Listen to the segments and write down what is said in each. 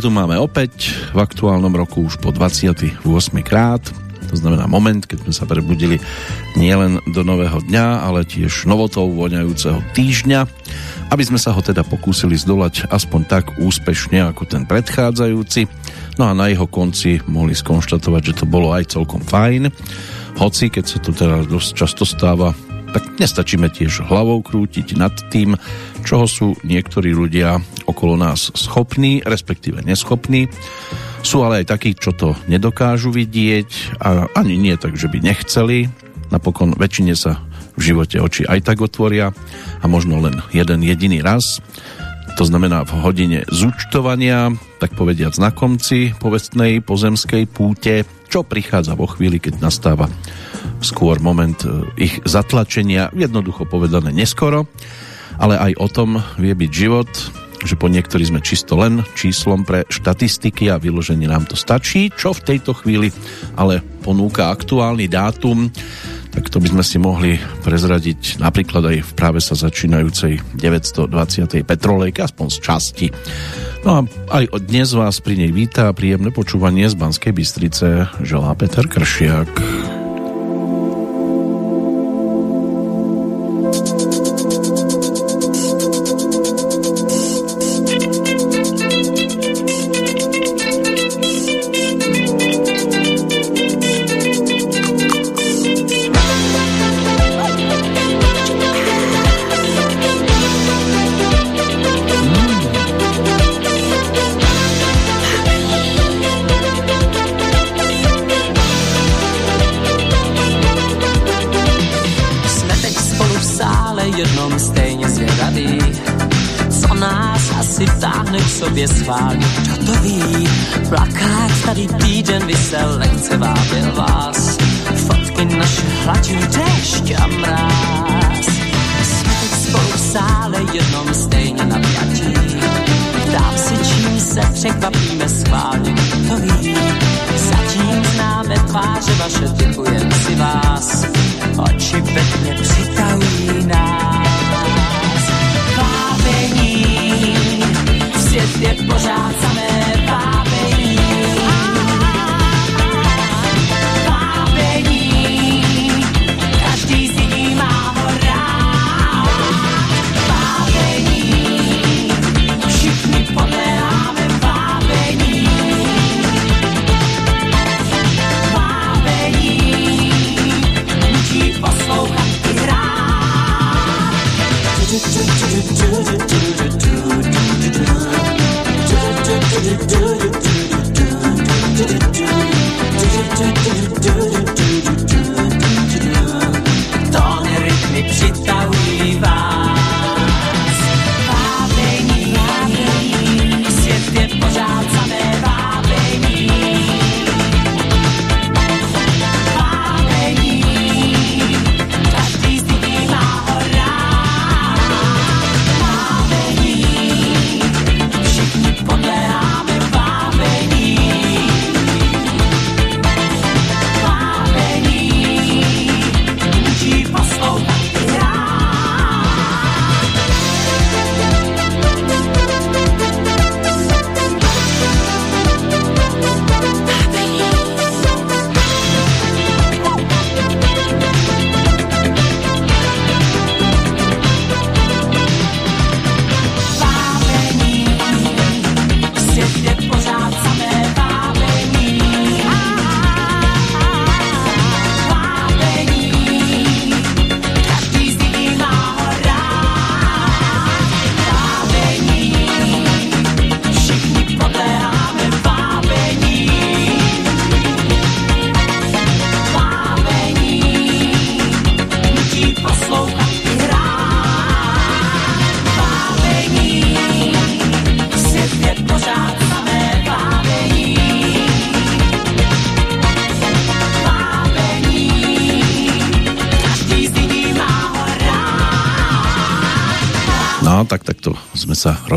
tu máme opäť v aktuálnom roku už po 28. krát. To znamená moment, keď sme sa prebudili nielen do nového dňa, ale tiež novotou voňajúceho týždňa, aby sme sa ho teda pokúsili zdolať aspoň tak úspešne ako ten predchádzajúci. No a na jeho konci mohli skonštatovať, že to bolo aj celkom fajn. Hoci, keď sa to teda dosť často stáva, tak nestačíme tiež hlavou krútiť nad tým, čoho sú niektorí ľudia okolo nás schopní, respektíve neschopní. Sú ale aj takí, čo to nedokážu vidieť a ani nie tak, že by nechceli. Napokon väčšine sa v živote oči aj tak otvoria a možno len jeden jediný raz. To znamená v hodine zúčtovania, tak povediať na konci povestnej pozemskej púte, čo prichádza vo chvíli, keď nastáva skôr moment e, ich zatlačenia, jednoducho povedané neskoro, ale aj o tom vie byť život, že po niektorí sme čisto len číslom pre štatistiky a vyloženie nám to stačí, čo v tejto chvíli ale ponúka aktuálny dátum, tak to by sme si mohli prezradiť napríklad aj v práve sa začínajúcej 920. petrolejke, aspoň z časti. No a aj od dnes vás pri nej víta príjemné počúvanie z Banskej Bystrice želá Peter Kršiak.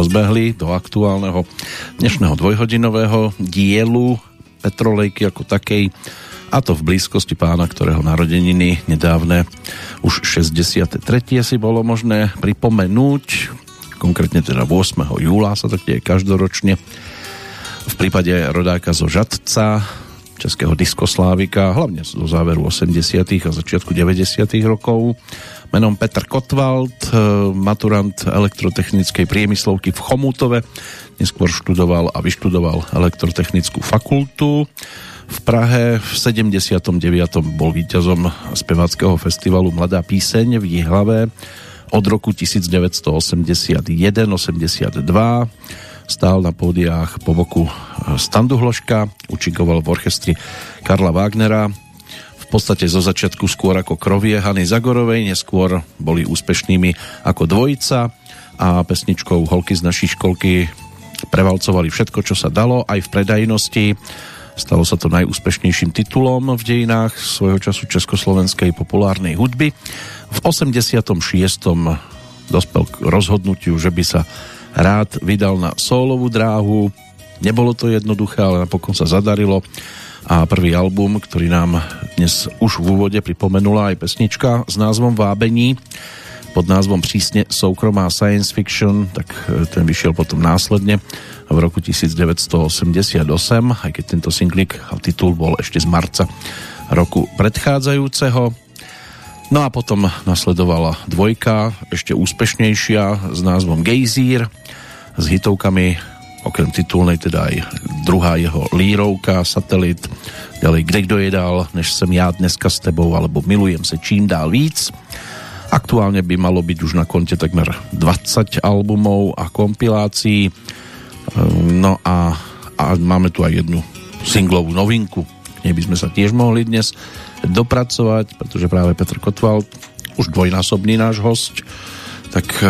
Rozbehli do aktuálneho dnešného dvojhodinového dielu Petrolejky ako takej a to v blízkosti pána, ktorého narodeniny nedávne už 63. si bolo možné pripomenúť, konkrétne teda 8. júla sa tak deje každoročne. prípade rodáka zo Žadca, českého diskoslávika, hlavne zo záveru 80. a začiatku 90. rokov. Menom Petr Kotwald, e, maturant elektrotechnickej priemyslovky v Chomutove, neskôr študoval a vyštudoval elektrotechnickú fakultu. V Prahe v 79. bol víťazom speváckého festivalu Mladá píseň v Jihlave od roku 1981-82 stál na pódiách po boku Standu Hloška, učikoval v orchestri Karla Wagnera, podstate zo začiatku skôr ako krovie Hany Zagorovej, neskôr boli úspešnými ako dvojica a pesničkou Holky z našej školky prevalcovali všetko, čo sa dalo, aj v predajnosti. Stalo sa to najúspešnejším titulom v dejinách svojho času československej populárnej hudby. V 86. dospel k rozhodnutiu, že by sa rád vydal na solovú dráhu. Nebolo to jednoduché, ale napokon sa zadarilo a prvý album, ktorý nám dnes už v úvode pripomenula aj pesnička s názvom Vábení pod názvom prísne soukromá science fiction, tak e, ten vyšiel potom následne v roku 1988, aj keď tento singlik a titul bol ešte z marca roku predchádzajúceho. No a potom nasledovala dvojka, ešte úspešnejšia s názvom Gejzír, s hitovkami okrem titulnej teda aj druhá jeho lírovka, satelit, ďalej Kde kdo je než som ja dneska s tebou, alebo Milujem se čím dál víc. Aktuálne by malo byť už na konte takmer 20 albumov a kompilácií. No a, a máme tu aj jednu singlovú novinku. K nej by sme sa tiež mohli dnes dopracovať, pretože práve Petr Kotwald, už dvojnásobný náš host, tak e,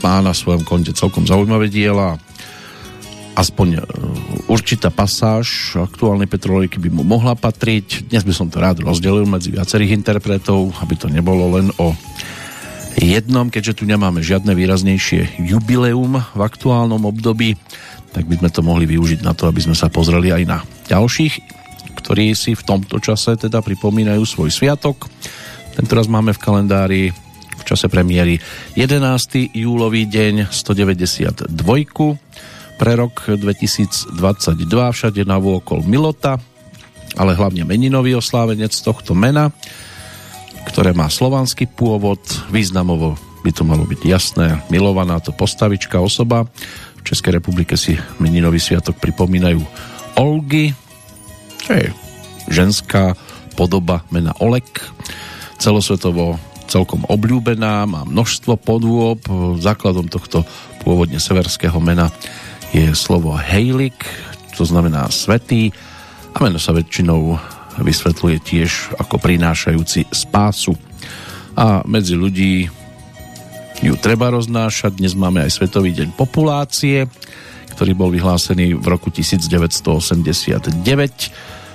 má na svojom konte celkom zaujímavé diela. Aspoň e, určitá pasáž aktuálnej Petrolejky by mu mohla patriť. Dnes by som to rád rozdelil medzi viacerých interpretov, aby to nebolo len o jednom, keďže tu nemáme žiadne výraznejšie jubileum v aktuálnom období, tak by sme to mohli využiť na to, aby sme sa pozreli aj na ďalších, ktorí si v tomto čase teda pripomínajú svoj sviatok. Tentoraz máme v kalendári čase premiéry 11. júlový deň 192 pre rok 2022 všade na vôkol Milota ale hlavne meninový oslávenec tohto mena ktoré má slovanský pôvod významovo by to malo byť jasné milovaná to postavička osoba. V Českej republike si meninový sviatok pripomínajú Olgy. Čo je ženská podoba mena Olek. Celosvetovo celkom obľúbená, má množstvo podôb. Základom tohto pôvodne severského mena je slovo Heilik, to znamená svetý a meno sa väčšinou vysvetľuje tiež ako prinášajúci spásu. A medzi ľudí ju treba roznášať. Dnes máme aj Svetový deň populácie, ktorý bol vyhlásený v roku 1989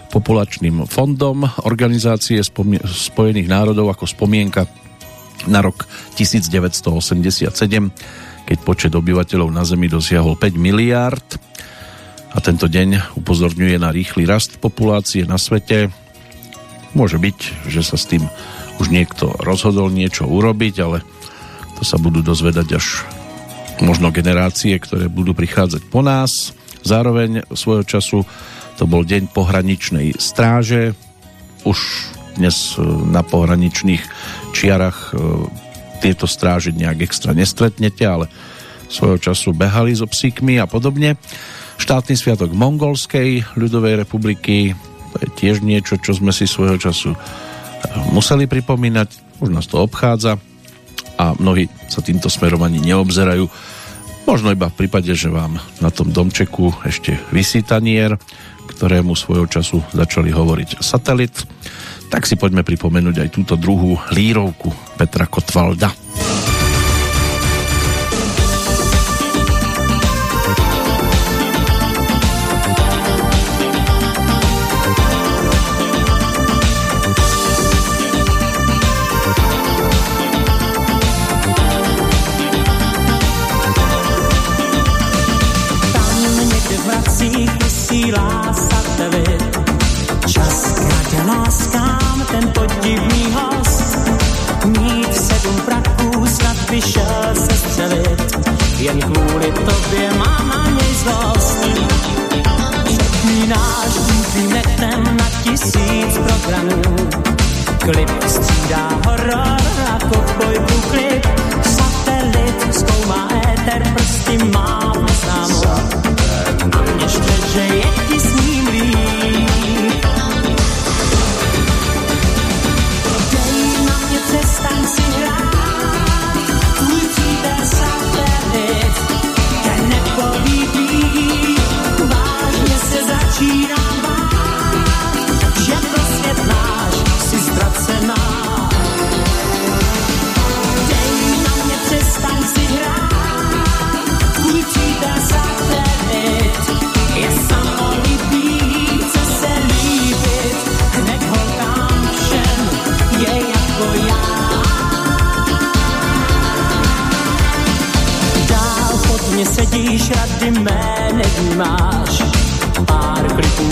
populačným fondom Organizácie spojených národov ako spomienka na rok 1987, keď počet obyvateľov na Zemi dosiahol 5 miliárd a tento deň upozorňuje na rýchly rast populácie na svete. Môže byť, že sa s tým už niekto rozhodol niečo urobiť, ale to sa budú dozvedať až možno generácie, ktoré budú prichádzať po nás. Zároveň svojho času to bol deň pohraničnej stráže. Už dnes e, na pohraničných čiarach e, tieto stráže nejak extra nestretnete, ale svojho času behali so psíkmi a podobne. Štátny sviatok Mongolskej ľudovej republiky, to je tiež niečo, čo sme si svojho času e, museli pripomínať, už nás to obchádza a mnohí sa týmto smerom ani neobzerajú. Možno iba v prípade, že vám na tom domčeku ešte vysí tanier, ktorému svojho času začali hovoriť satelit tak si poďme pripomenúť aj túto druhú lírovku Petra Kotvalda.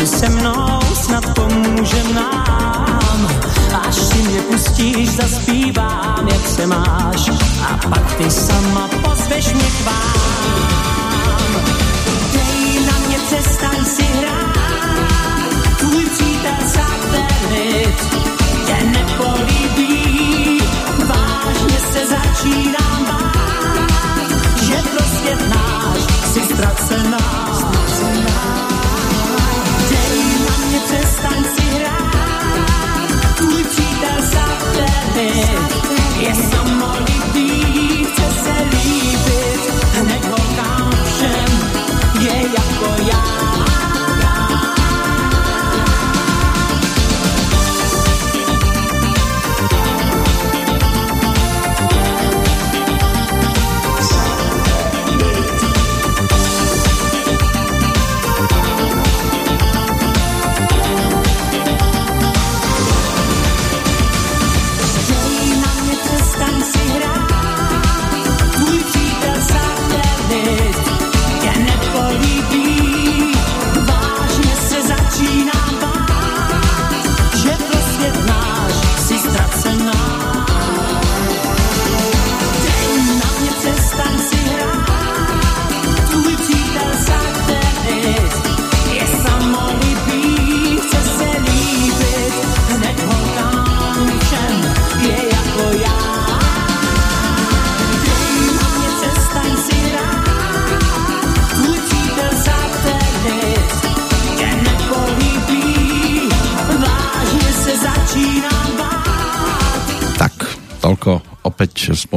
se mnou, snad pomůže nám. Až si mě pustíš, zaspívám, jak se máš. A pak ty sama pozveš mě k vám. Dej na mě, přestaň si hrát, tvůj přítel satelit tě nepolíbí. Vážně se začínám bát, že prostě náš si ztracená. srdce, je samolibý, chce se líbit.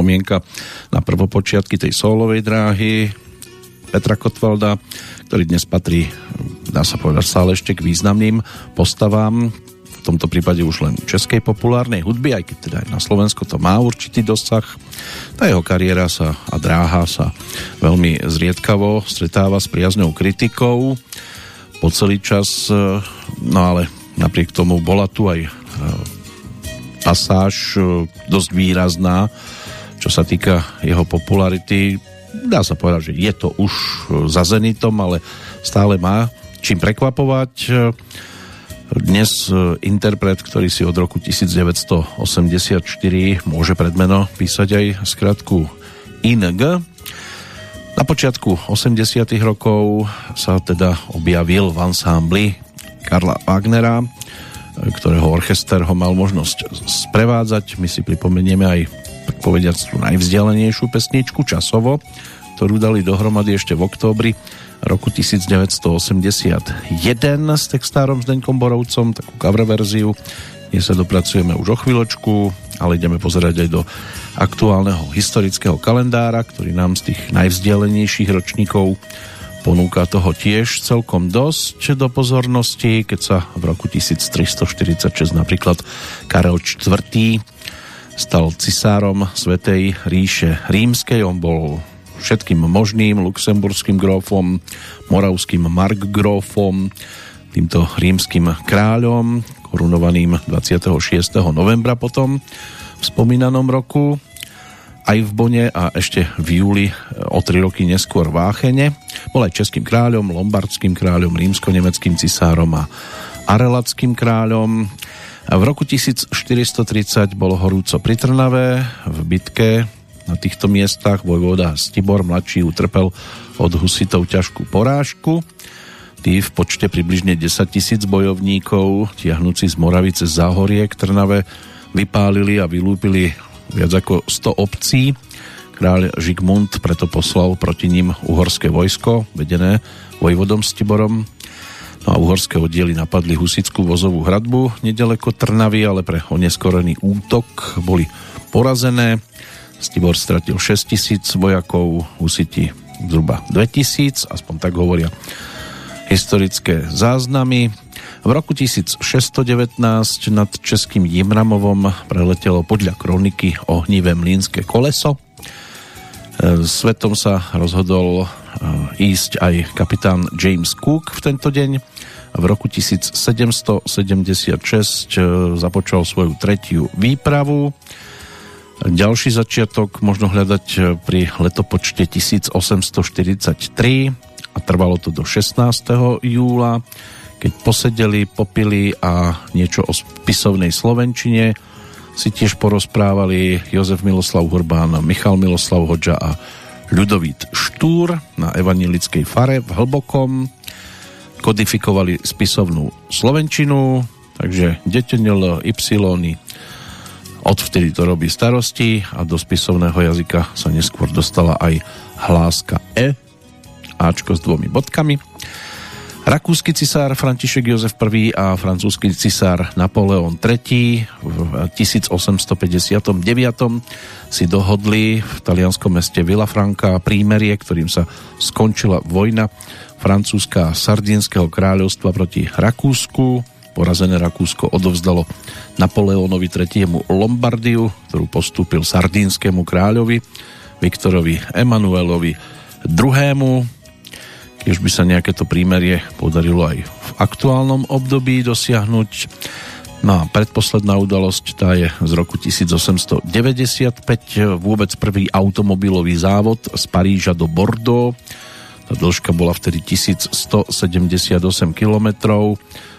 Spomienka na prvopočiatky tej solovej dráhy Petra Kotvalda, ktorý dnes patrí, dá sa povedať, stále ešte k významným postavám. V tomto prípade už len českej populárnej hudby, aj keď teda aj na Slovensko to má určitý dosah. Tá jeho kariéra sa a dráha sa veľmi zriedkavo stretáva s priaznou kritikou po celý čas, no ale napriek tomu bola tu aj e, pasáž e, dosť výrazná čo sa týka jeho popularity, dá sa povedať, že je to už za Zenitom, ale stále má čím prekvapovať. Dnes interpret, ktorý si od roku 1984 môže predmeno písať aj skratku ING. Na počiatku 80 rokov sa teda objavil v ansambli Karla Wagnera, ktorého orchester ho mal možnosť sprevádzať. My si pripomenieme aj tak povediať tú najvzdialenejšiu pesničku časovo, ktorú dali dohromady ešte v októbri roku 1981 s textárom Zdeňkom Borovcom, takú cover verziu. Nie sa dopracujeme už o chvíľočku, ale ideme pozerať aj do aktuálneho historického kalendára, ktorý nám z tých najvzdialenejších ročníkov ponúka toho tiež celkom dosť do pozornosti, keď sa v roku 1346 napríklad Karel IV stal cisárom Svetej ríše rímskej. On bol všetkým možným luxemburským grófom, moravským markgrófom, týmto rímským kráľom, korunovaným 26. novembra potom v spomínanom roku aj v Bone a ešte v júli o tri roky neskôr v Áchene. Bol aj českým kráľom, lombardským kráľom, rímsko-nemeckým cisárom a arelackým kráľom. V roku 1430 bol horúco pri Trnave v bitke na týchto miestach vojvoda Stibor mladší utrpel od husitov ťažkú porážku. Tí v počte približne 10 tisíc bojovníkov, tiahnúci z Moravice Záhorie k Trnave, vypálili a vylúpili viac ako 100 obcí. Kráľ Žigmund preto poslal proti ním uhorské vojsko, vedené vojvodom Stiborom. No a uhorské oddiely napadli Husickú vozovú hradbu nedaleko Trnavy, ale pre oneskorený útok boli porazené. Stibor stratil 6 tisíc vojakov, Husiti zhruba 2000, aspoň tak hovoria historické záznamy. V roku 1619 nad Českým Jimramovom preletelo podľa kroniky ohnivé mlínske koleso. E, svetom sa rozhodol e, ísť aj kapitán James Cook v tento deň. V roku 1776 e, započal svoju tretiu výpravu. Ďalší začiatok možno hľadať pri letopočte 1843 a trvalo to do 16. júla, keď posedeli, popili a niečo o spisovnej Slovenčine si tiež porozprávali Jozef Miloslav Hurbán, Michal Miloslav Hoďa a Ľudovít Štúr na evanilickej fare v Hlbokom. Kodifikovali spisovnú Slovenčinu, takže detenil Y odvtedy to robí starosti a do spisovného jazyka sa neskôr dostala aj hláska E, Ačko s dvomi bodkami. Rakúsky cisár František Jozef I a francúzsky cisár Napoleon III v 1859 si dohodli v talianskom meste Villafranca prímerie, ktorým sa skončila vojna francúzska sardínskeho kráľovstva proti Rakúsku. Porazené Rakúsko odovzdalo Napoleonovi III. Lombardiu, ktorú postúpil sardínskému kráľovi Viktorovi Emanuelovi II keď by sa nejaké to prímerie podarilo aj v aktuálnom období dosiahnuť. No a predposledná udalosť tá je z roku 1895, vôbec prvý automobilový závod z Paríža do Bordeaux. Tá dĺžka bola vtedy 1178 km.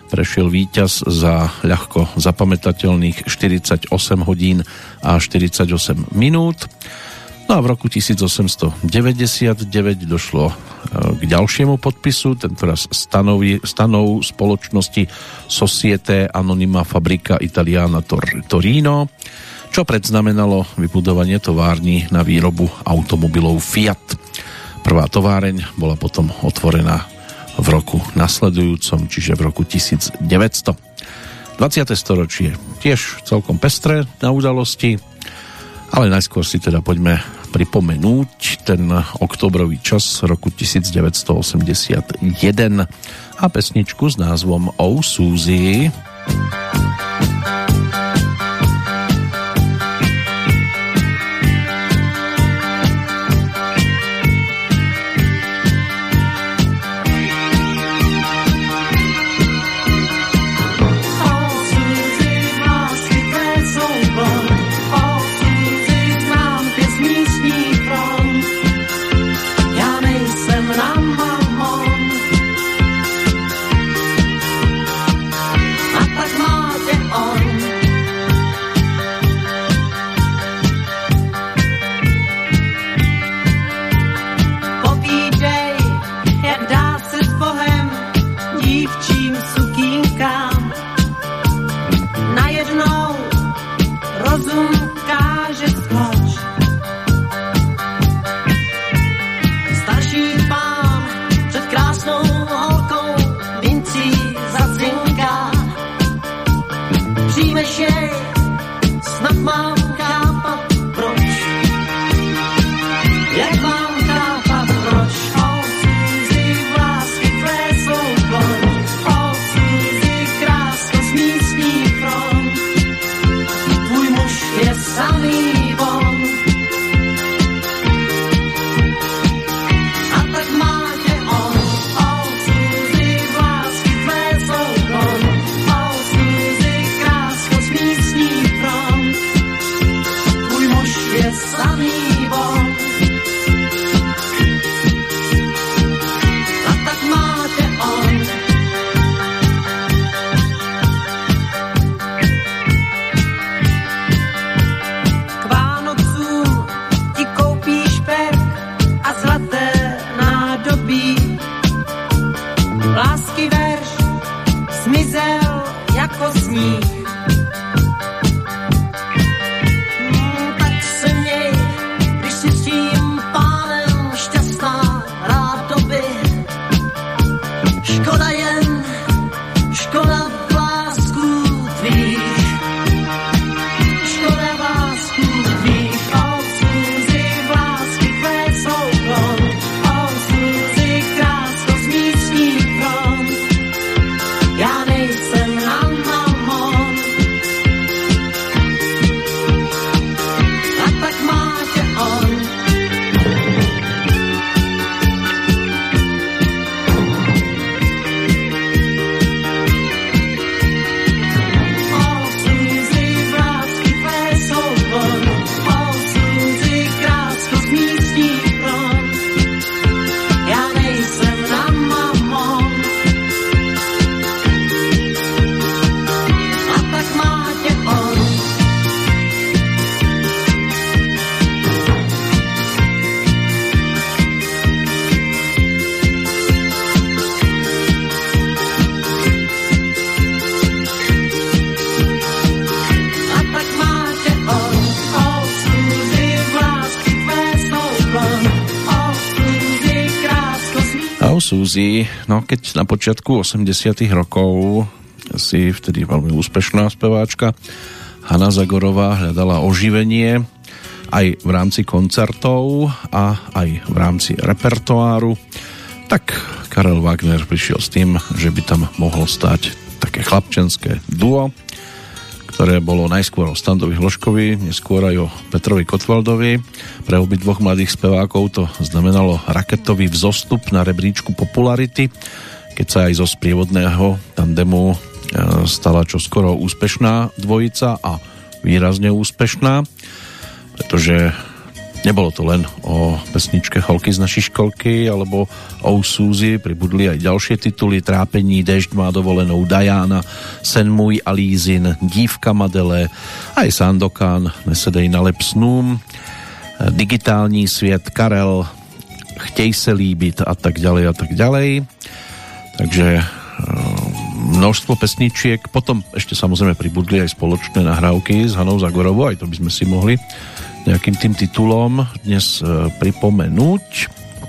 Prešiel víťaz za ľahko zapamätateľných 48 hodín a 48 minút. No a v roku 1899 došlo e, k ďalšiemu podpisu, tentoraz stanovi, stanov spoločnosti Societe Anonima Fabrica Italiana Tor- Torino, čo predznamenalo vybudovanie tovární na výrobu automobilov Fiat. Prvá továreň bola potom otvorená v roku nasledujúcom, čiže v roku 1900. 20. storočie tiež celkom pestré na udalosti, ale najskôr si teda poďme pripomenúť ten oktobrový čas roku 1981 a pesničku s názvom Oh Suzy. Suzy, no keď na počiatku 80 rokov si vtedy veľmi úspešná speváčka Hanna Zagorová hľadala oživenie aj v rámci koncertov a aj v rámci repertoáru, tak Karel Wagner prišiel s tým, že by tam mohlo stať také chlapčenské duo, ktoré bolo najskôr o Standovi Hloškovi, neskôr aj o Petrovi Kotvaldovi. Pre obi dvoch mladých spevákov to znamenalo raketový vzostup na rebríčku popularity, keď sa aj zo sprievodného tandemu e, stala čoskoro úspešná dvojica a výrazne úspešná, pretože Nebolo to len o pesničke Cholky z našej školky alebo o Suzy, pribudli aj ďalšie tituly Trápení, Dežď má dovolenou, Diana, Sen môj Alízin, Dívka Madele, aj Sandokan, Nesedej na lep snům, Digitální svět, Karel, Chtej se líbit a tak ďalej a tak ďalej. Takže eh, množstvo pesničiek, potom ešte samozrejme pribudli aj spoločné nahrávky s Hanou Zagorovou, aj to by sme si mohli nejakým tým titulom dnes e, pripomenúť.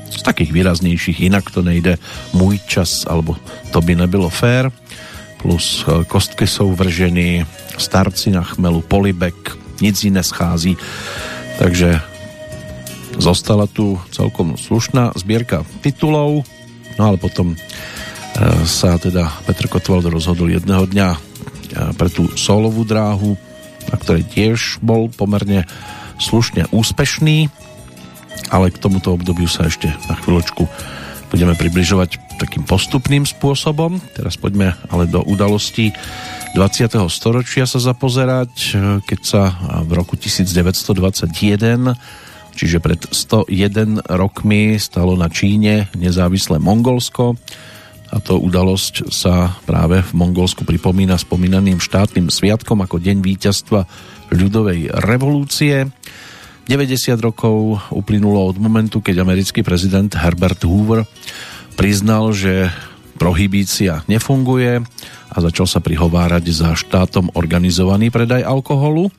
Z takých výraznejších inak to nejde Můj čas, alebo To by nebylo fér, plus e, Kostky jsou vrženy, Starci na chmelu, Polibek, Nic ji neschází. Takže zostala tu celkom slušná zbierka titulov, no ale potom e, sa teda Petr Kotwald rozhodol jedného dňa pre tú solovú dráhu, na ktorej tiež bol pomerne slušne úspešný, ale k tomuto obdobiu sa ešte na chvíľočku budeme približovať takým postupným spôsobom. Teraz poďme ale do udalostí 20. storočia sa zapozerať, keď sa v roku 1921 čiže pred 101 rokmi stalo na Číne nezávislé Mongolsko. A to udalosť sa práve v Mongolsku pripomína spomínaným štátnym sviatkom ako Deň víťazstva ľudovej revolúcie. 90 rokov uplynulo od momentu, keď americký prezident Herbert Hoover priznal, že prohibícia nefunguje a začal sa prihovárať za štátom organizovaný predaj alkoholu.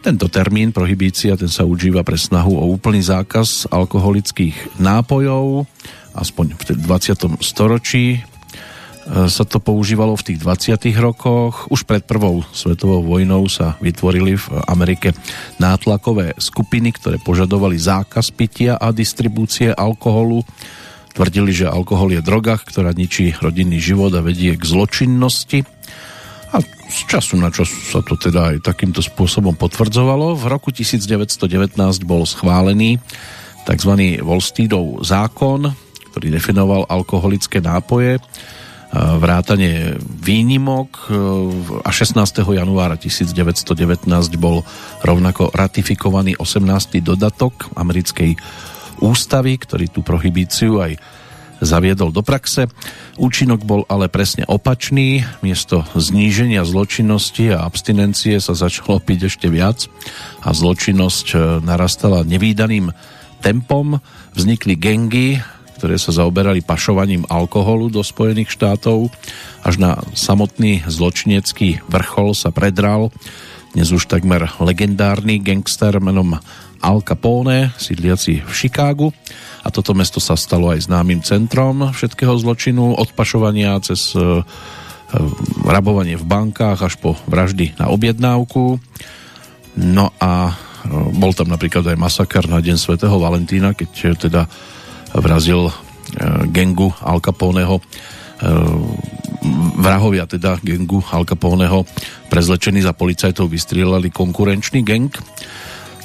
Tento termín prohibícia ten sa užíva pre snahu o úplný zákaz alkoholických nápojov, aspoň v 20. storočí sa to používalo v tých 20. rokoch. Už pred prvou svetovou vojnou sa vytvorili v Amerike nátlakové skupiny, ktoré požadovali zákaz pitia a distribúcie alkoholu. Tvrdili, že alkohol je droga, ktorá ničí rodinný život a vedie k zločinnosti. A z času na čas sa to teda aj takýmto spôsobom potvrdzovalo. V roku 1919 bol schválený tzv. Volstýdov zákon, ktorý definoval alkoholické nápoje vrátanie výnimok e, a 16. januára 1919 bol rovnako ratifikovaný 18. dodatok americkej ústavy, ktorý tú prohibíciu aj zaviedol do praxe. Účinok bol ale presne opačný. Miesto zníženia zločinnosti a abstinencie sa začalo piť ešte viac a zločinnosť e, narastala nevýdaným tempom. Vznikli gengy, ktoré sa zaoberali pašovaním alkoholu do Spojených štátov až na samotný zločinecký vrchol sa predral dnes už takmer legendárny gangster menom Al Capone, sídliaci v Chicagu. A toto mesto sa stalo aj známym centrom všetkého zločinu, od pašovania cez e, rabovanie v bankách až po vraždy na objednávku. No a e, bol tam napríklad aj masaker na Deň svätého Valentína, keď teda vrazil e, gengu Al Caponeho vrahovia teda gengu Al Caponeho prezlečení za policajtov vystrielali konkurenčný geng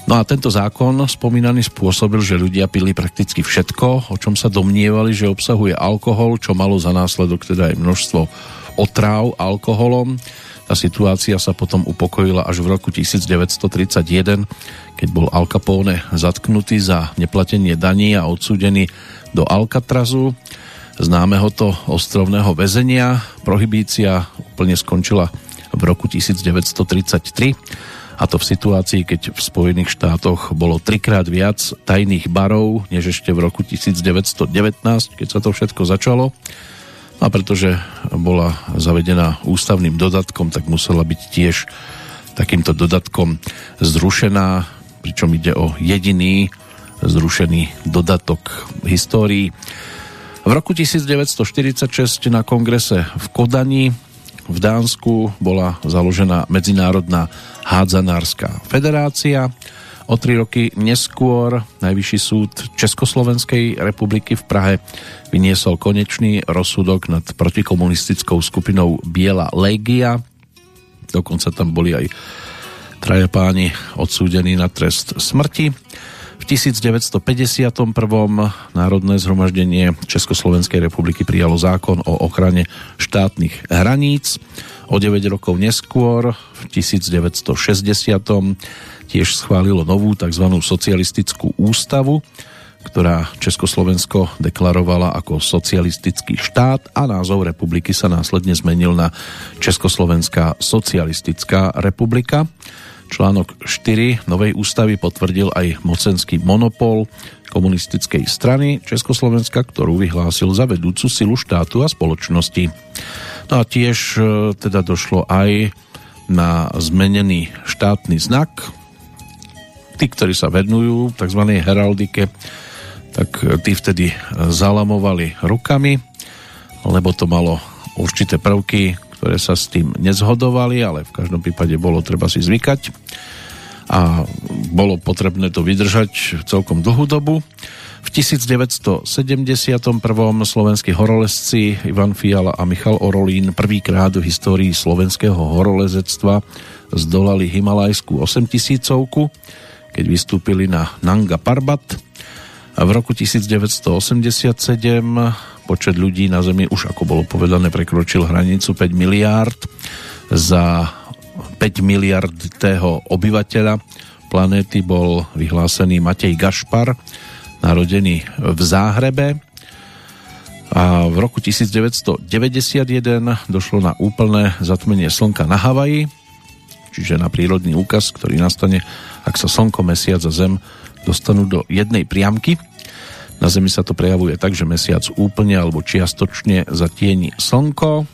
No a tento zákon spomínaný spôsobil, že ľudia pili prakticky všetko, o čom sa domnievali, že obsahuje alkohol, čo malo za následok teda aj množstvo otráv alkoholom. Tá situácia sa potom upokojila až v roku 1931, keď bol Al Capone zatknutý za neplatenie daní a odsúdený do Alcatrazu, známeho to ostrovného väzenia. Prohibícia úplne skončila v roku 1933 a to v situácii, keď v Spojených štátoch bolo trikrát viac tajných barov, než ešte v roku 1919, keď sa to všetko začalo. A pretože bola zavedená ústavným dodatkom, tak musela byť tiež takýmto dodatkom zrušená, pričom ide o jediný zrušený dodatok histórii. V roku 1946 na kongrese v Kodani v Dánsku bola založená Medzinárodná hádzanárska federácia. O tri roky neskôr Najvyšší súd Československej republiky v Prahe vyniesol konečný rozsudok nad protikomunistickou skupinou Biela Legia. Dokonca tam boli aj traja páni odsúdení na trest smrti. V 1951. Národné zhromaždenie Československej republiky prijalo zákon o ochrane štátnych hraníc. O 9 rokov neskôr, v 1960. tiež schválilo novú tzv. socialistickú ústavu, ktorá Československo deklarovala ako socialistický štát a názov republiky sa následne zmenil na Československá socialistická republika. Článok 4 novej ústavy potvrdil aj mocenský monopol komunistickej strany Československa, ktorú vyhlásil za vedúcu silu štátu a spoločnosti. No a tiež e, teda došlo aj na zmenený štátny znak. Tí, ktorí sa venujú tzv. heraldike, tak tí vtedy zalamovali rukami, lebo to malo určité prvky, ktoré sa s tým nezhodovali, ale v každom prípade bolo treba si zvykať a bolo potrebné to vydržať celkom dlhú dobu. V 1971. slovenskí horolezci Ivan Fiala a Michal Orolín prvýkrát v histórii slovenského horolezectva zdolali Himalajskú 8000 keď vystúpili na Nanga Parbat. V roku 1987 počet ľudí na Zemi už, ako bolo povedané, prekročil hranicu 5 miliárd. Za 5 miliardtého obyvateľa planéty bol vyhlásený Matej Gašpar, narodený v Záhrebe. A v roku 1991 došlo na úplné zatmenie slnka na Havaji, čiže na prírodný úkaz, ktorý nastane, ak sa slnko, mesiac a zem dostanú do jednej priamky. Na Zemi sa to prejavuje tak, že mesiac úplne alebo čiastočne zatieni Slnko.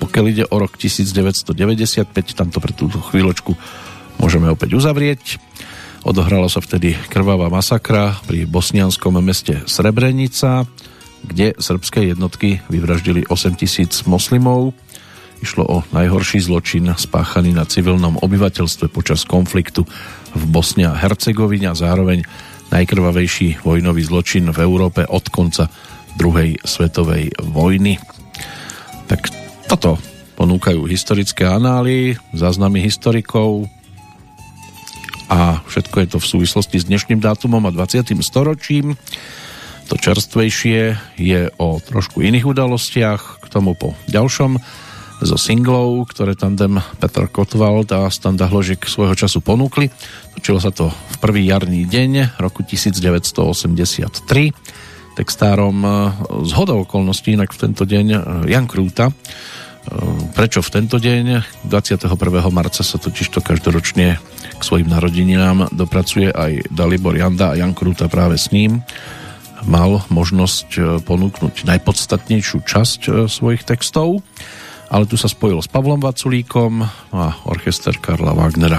Pokiaľ ide o rok 1995, tamto pre túto chvíľočku môžeme opäť uzavrieť. Odohrala sa vtedy krvavá masakra pri bosnianskom meste Srebrenica, kde srbské jednotky vyvraždili 8000 moslimov. Išlo o najhorší zločin spáchaný na civilnom obyvateľstve počas konfliktu v Bosne a Hercegovine a zároveň najkrvavejší vojnový zločin v Európe od konca druhej svetovej vojny. Tak toto ponúkajú historické anály, záznamy historikov a všetko je to v súvislosti s dnešným dátumom a 20. storočím. To čerstvejšie je o trošku iných udalostiach, k tomu po ďalšom zo singlov, ktoré tandem Petr Kotwald a Standa Hložik svojho času ponúkli. Točilo sa to v prvý jarný deň roku 1983. Textárom e, z hoda okolností, inak v tento deň e, Jan Krúta. E, prečo v tento deň? 21. marca sa totiž to každoročne k svojim narodeninám dopracuje aj Dalibor Janda a Jan Krúta práve s ním mal možnosť ponúknuť najpodstatnejšiu časť svojich textov, ale tu sa spojil s Pavlom Vaculíkom a orchester Karla Wagnera.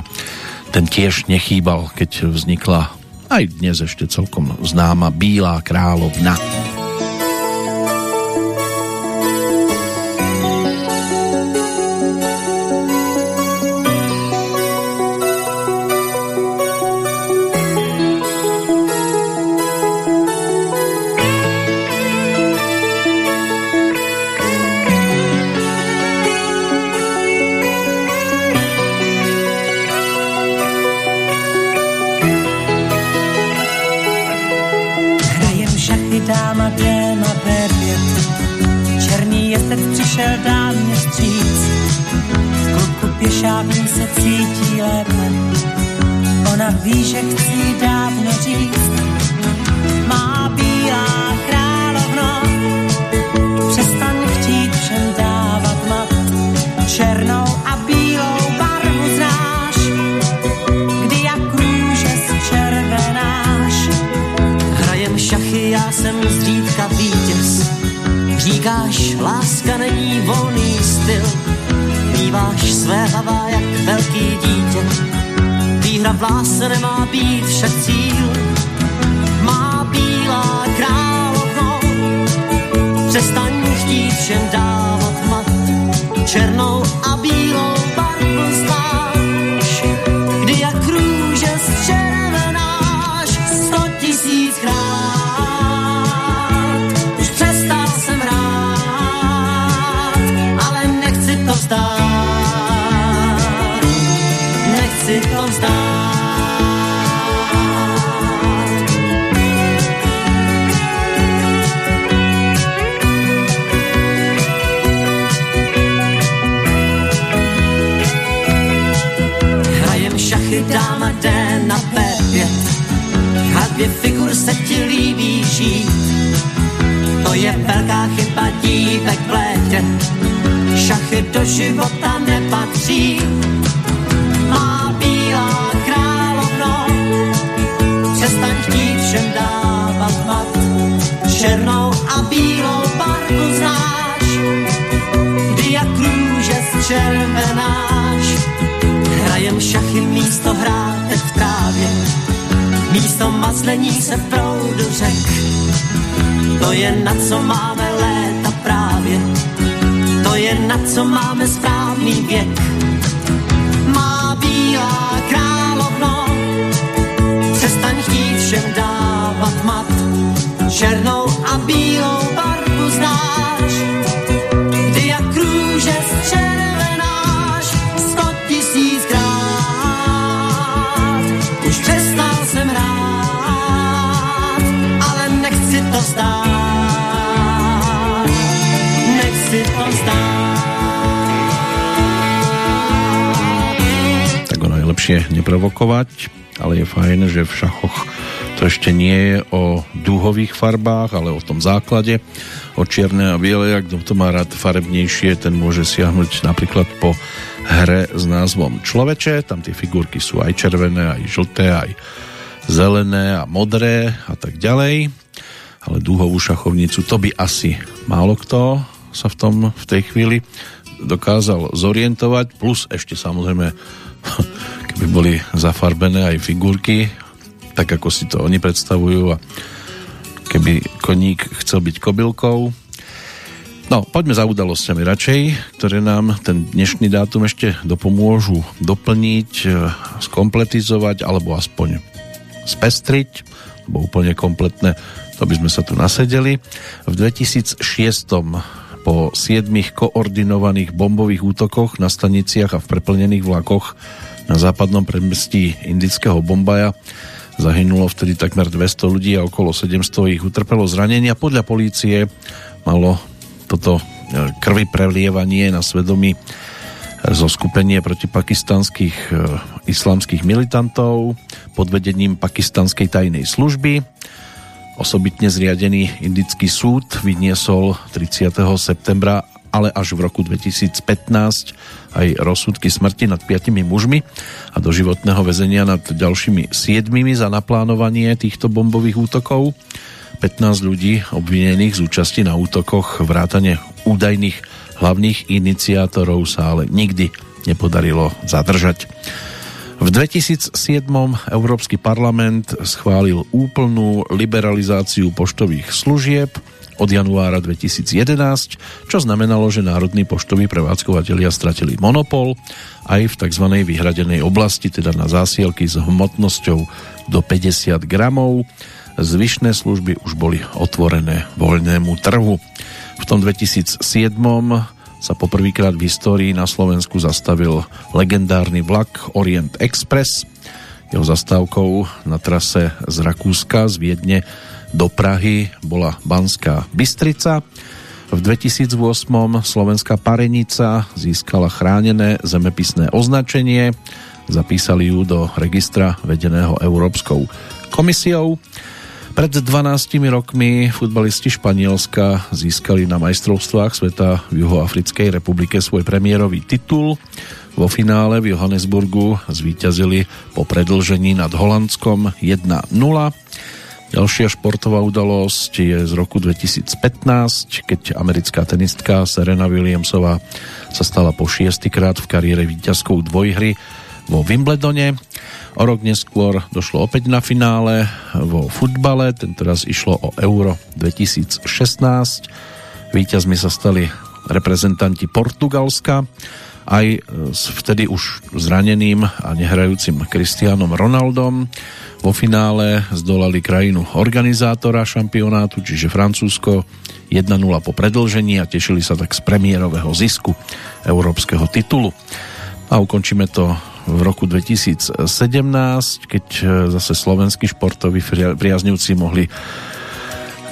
Ten tiež nechýbal, keď vznikla aj dnes ešte celkom známa Bílá královna. Dúhových farbách, ale o tom základe, o čierne a biele, ak to má rád farebnejšie, ten môže siahnuť napríklad po hre s názvom Človeče, tam tie figurky sú aj červené, aj žlté, aj zelené a modré a tak ďalej, ale dúhovú šachovnicu, to by asi málo kto sa v tom v tej chvíli dokázal zorientovať, plus ešte samozrejme keby boli zafarbené aj figurky tak ako si to oni predstavujú a keby koník chcel byť kobylkou. No, poďme za udalosťami radšej, ktoré nám ten dnešný dátum ešte dopomôžu doplniť, e, skompletizovať alebo aspoň spestriť, lebo úplne kompletné, to by sme sa tu nasedeli. V 2006 po siedmých koordinovaných bombových útokoch na staniciach a v preplnených vlakoch na západnom predmestí indického Bombaja Zahynulo vtedy takmer 200 ľudí a okolo 700 ich utrpelo zranenia. Podľa polície malo toto e, krvi prelievanie na svedomí zo skupenie proti pakistanských e, islamských militantov pod vedením pakistanskej tajnej služby. Osobitne zriadený indický súd vyniesol 30. septembra ale až v roku 2015 aj rozsudky smrti nad piatimi mužmi a doživotného väzenia nad ďalšími siedmimi za naplánovanie týchto bombových útokov. 15 ľudí obvinených z účasti na útokoch vrátane údajných hlavných iniciátorov sa ale nikdy nepodarilo zadržať. V 2007 Európsky parlament schválil úplnú liberalizáciu poštových služieb od januára 2011, čo znamenalo, že národní poštoví prevádzkovateľia stratili monopol aj v tzv. vyhradenej oblasti, teda na zásielky s hmotnosťou do 50 gramov. Zvyšné služby už boli otvorené voľnému trhu. V tom 2007 sa poprvýkrát v histórii na Slovensku zastavil legendárny vlak Orient Express. Jeho zastávkou na trase z Rakúska, z Viedne do Prahy bola Banská Bystrica. V 2008 slovenská parenica získala chránené zemepisné označenie. Zapísali ju do registra vedeného Európskou komisiou. Pred 12 rokmi futbalisti Španielska získali na majstrovstvách sveta v Juhoafrickej republike svoj premiérový titul. Vo finále v Johannesburgu zvíťazili po predlžení nad Holandskom 1-0. Ďalšia športová udalosť je z roku 2015, keď americká tenistka Serena Williamsová sa stala po šiestýkrát v kariére víťazkou dvojhry vo Wimbledone. O rok neskôr došlo opäť na finále vo futbale, tentoraz išlo o Euro 2016. Výťazmi sa stali reprezentanti Portugalska, aj s vtedy už zraneným a nehrajúcim Cristianom Ronaldom. Vo finále zdolali krajinu organizátora šampionátu, čiže Francúzsko 1-0 po predlžení a tešili sa tak z premiérového zisku európskeho titulu. A ukončíme to v roku 2017, keď e, zase slovenskí športoví priaznivci mohli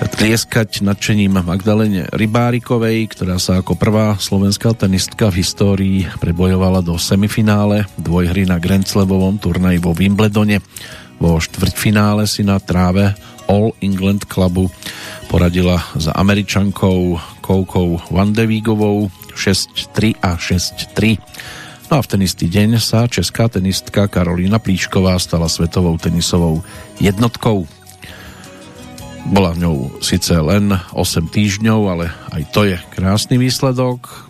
tlieskať nadšením Magdalene Rybárikovej, ktorá sa ako prvá slovenská tenistka v histórii prebojovala do semifinále dvojhry na Grand Slavovom turnaji vo Wimbledone. Vo štvrťfinále si na tráve All England Clubu poradila za američankou Koukou Vandevígovou 6-3 a 6-3. No a v ten istý deň sa česká tenistka Karolína Plíšková stala svetovou tenisovou jednotkou. Bola v ňou síce len 8 týždňov, ale aj to je krásny výsledok.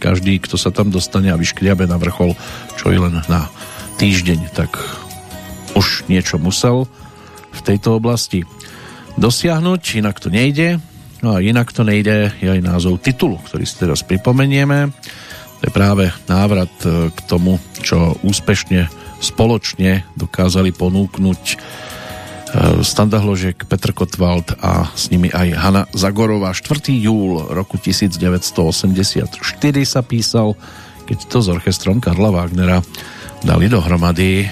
Každý, kto sa tam dostane a vyškriabe na vrchol, čo je len na týždeň, tak už niečo musel v tejto oblasti dosiahnuť, inak to nejde. No a inak to nejde je aj názov titulu, ktorý si teraz pripomenieme. To je práve návrat e, k tomu, čo úspešne spoločne dokázali ponúknuť Standa Hložek, Petr Kotwald a s nimi aj Hanna Zagorová. 4. júl roku 1984 sa písal, keď to s orchestrom Karla Wagnera dali dohromady.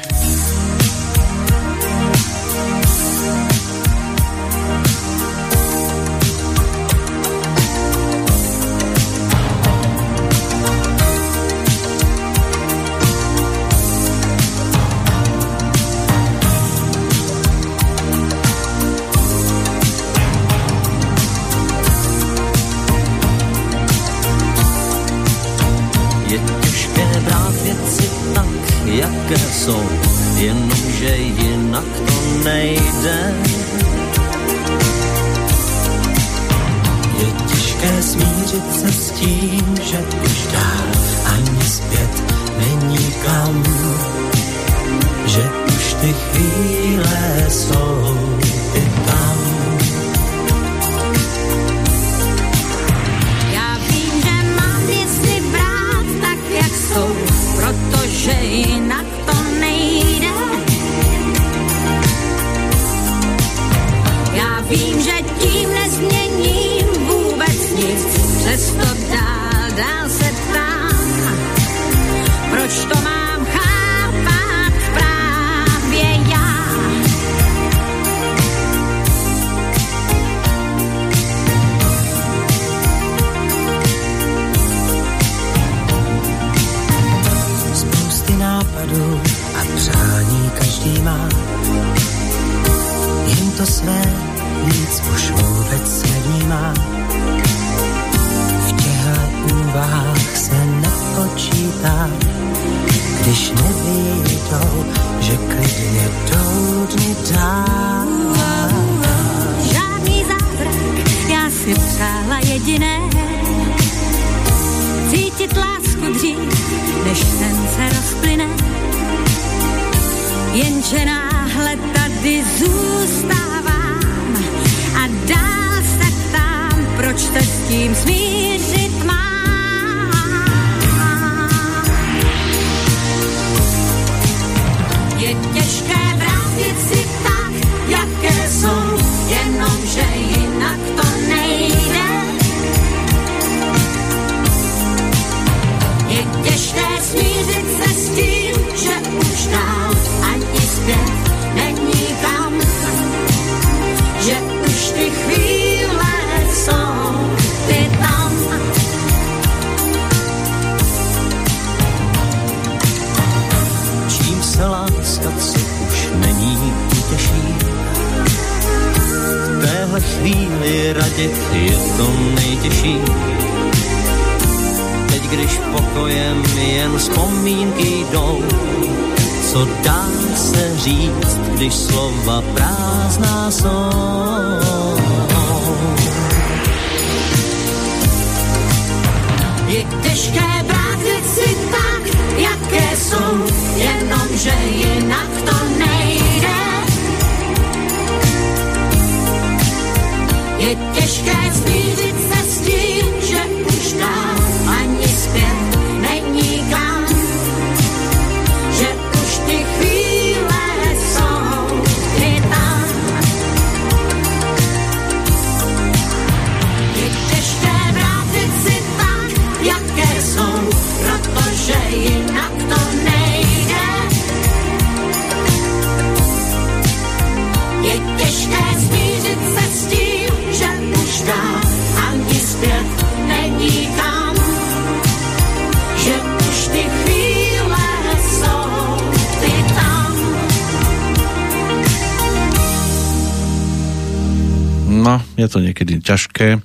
Je to niekedy ťažké,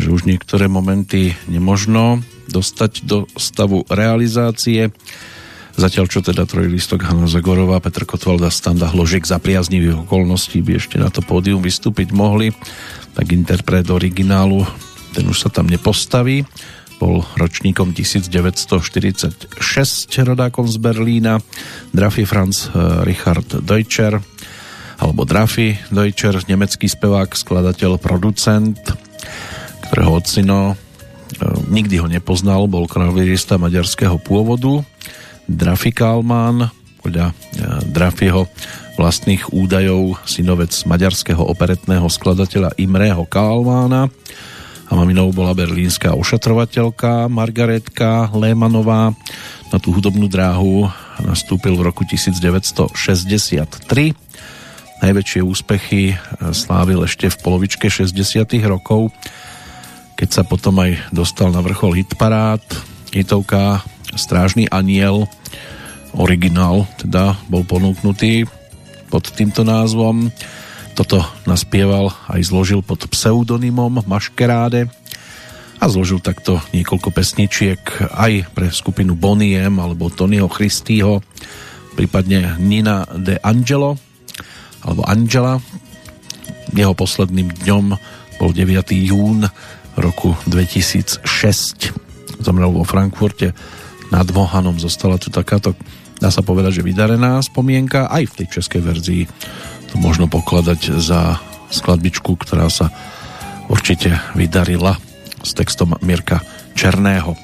že už niektoré momenty nemožno dostať do stavu realizácie. Zatiaľ, čo teda trojlistok Hanna Zagorová, Petr Kotvalda, Standa Hložek za priaznivých okolností by ešte na to pódium vystúpiť mohli, tak interpret originálu, ten už sa tam nepostaví. Bol ročníkom 1946, rodákom z Berlína, Drafi Franz eh, Richard Deutscher, alebo Drafi Deutscher, nemecký spevák, skladateľ, producent, ktorého ocino e, nikdy ho nepoznal, bol klavirista maďarského pôvodu, Drafi Kalman, podľa e, Drafiho vlastných údajov synovec maďarského operetného skladateľa Imreho Kalmána a maminou bola berlínska ošatrovateľka Margaretka Lémanová. Na tú hudobnú dráhu nastúpil v roku 1963 Najväčšie úspechy e, slávil ešte v polovičke 60 rokov, keď sa potom aj dostal na vrchol hitparád. Hitovka Strážny aniel, originál teda bol ponúknutý pod týmto názvom. Toto naspieval aj zložil pod pseudonymom Maškeráde a zložil takto niekoľko pesničiek aj pre skupinu Boniem alebo Tonyho Christýho, prípadne Nina de Angelo alebo Angela. Jeho posledným dňom bol 9. jún roku 2006. Zomrel vo Frankfurte nad Mohanom. Zostala tu takáto, dá sa povedať, že vydarená spomienka. Aj v tej českej verzii to možno pokladať za skladbičku, ktorá sa určite vydarila s textom Mirka Černého.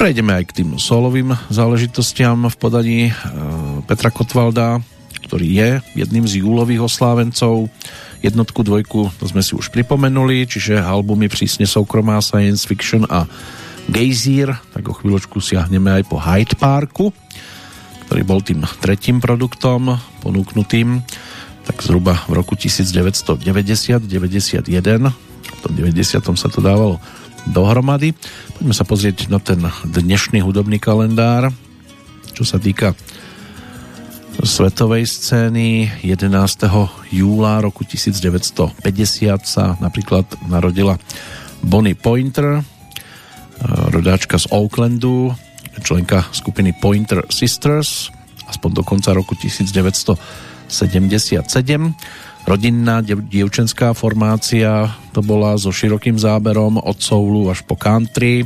Prejdeme aj k tým solovým záležitostiam v podaní e, Petra Kotvalda, ktorý je jedným z júlových oslávencov. Jednotku, dvojku, to sme si už pripomenuli, čiže albumy prísne soukromá Science Fiction a Gejzír, tak o chvíľočku siahneme aj po Hyde Parku, ktorý bol tým tretím produktom ponúknutým tak zhruba v roku 1990-91 v tom 90. sa to dávalo dohromady. Poďme sa pozrieť na ten dnešný hudobný kalendár, čo sa týka svetovej scény 11. júla roku 1950 sa napríklad narodila Bonnie Pointer, rodáčka z Oaklandu, členka skupiny Pointer Sisters, aspoň do konca roku 1977. rodinná dievčenská formácia to bola so širokým záberom od soulu až po country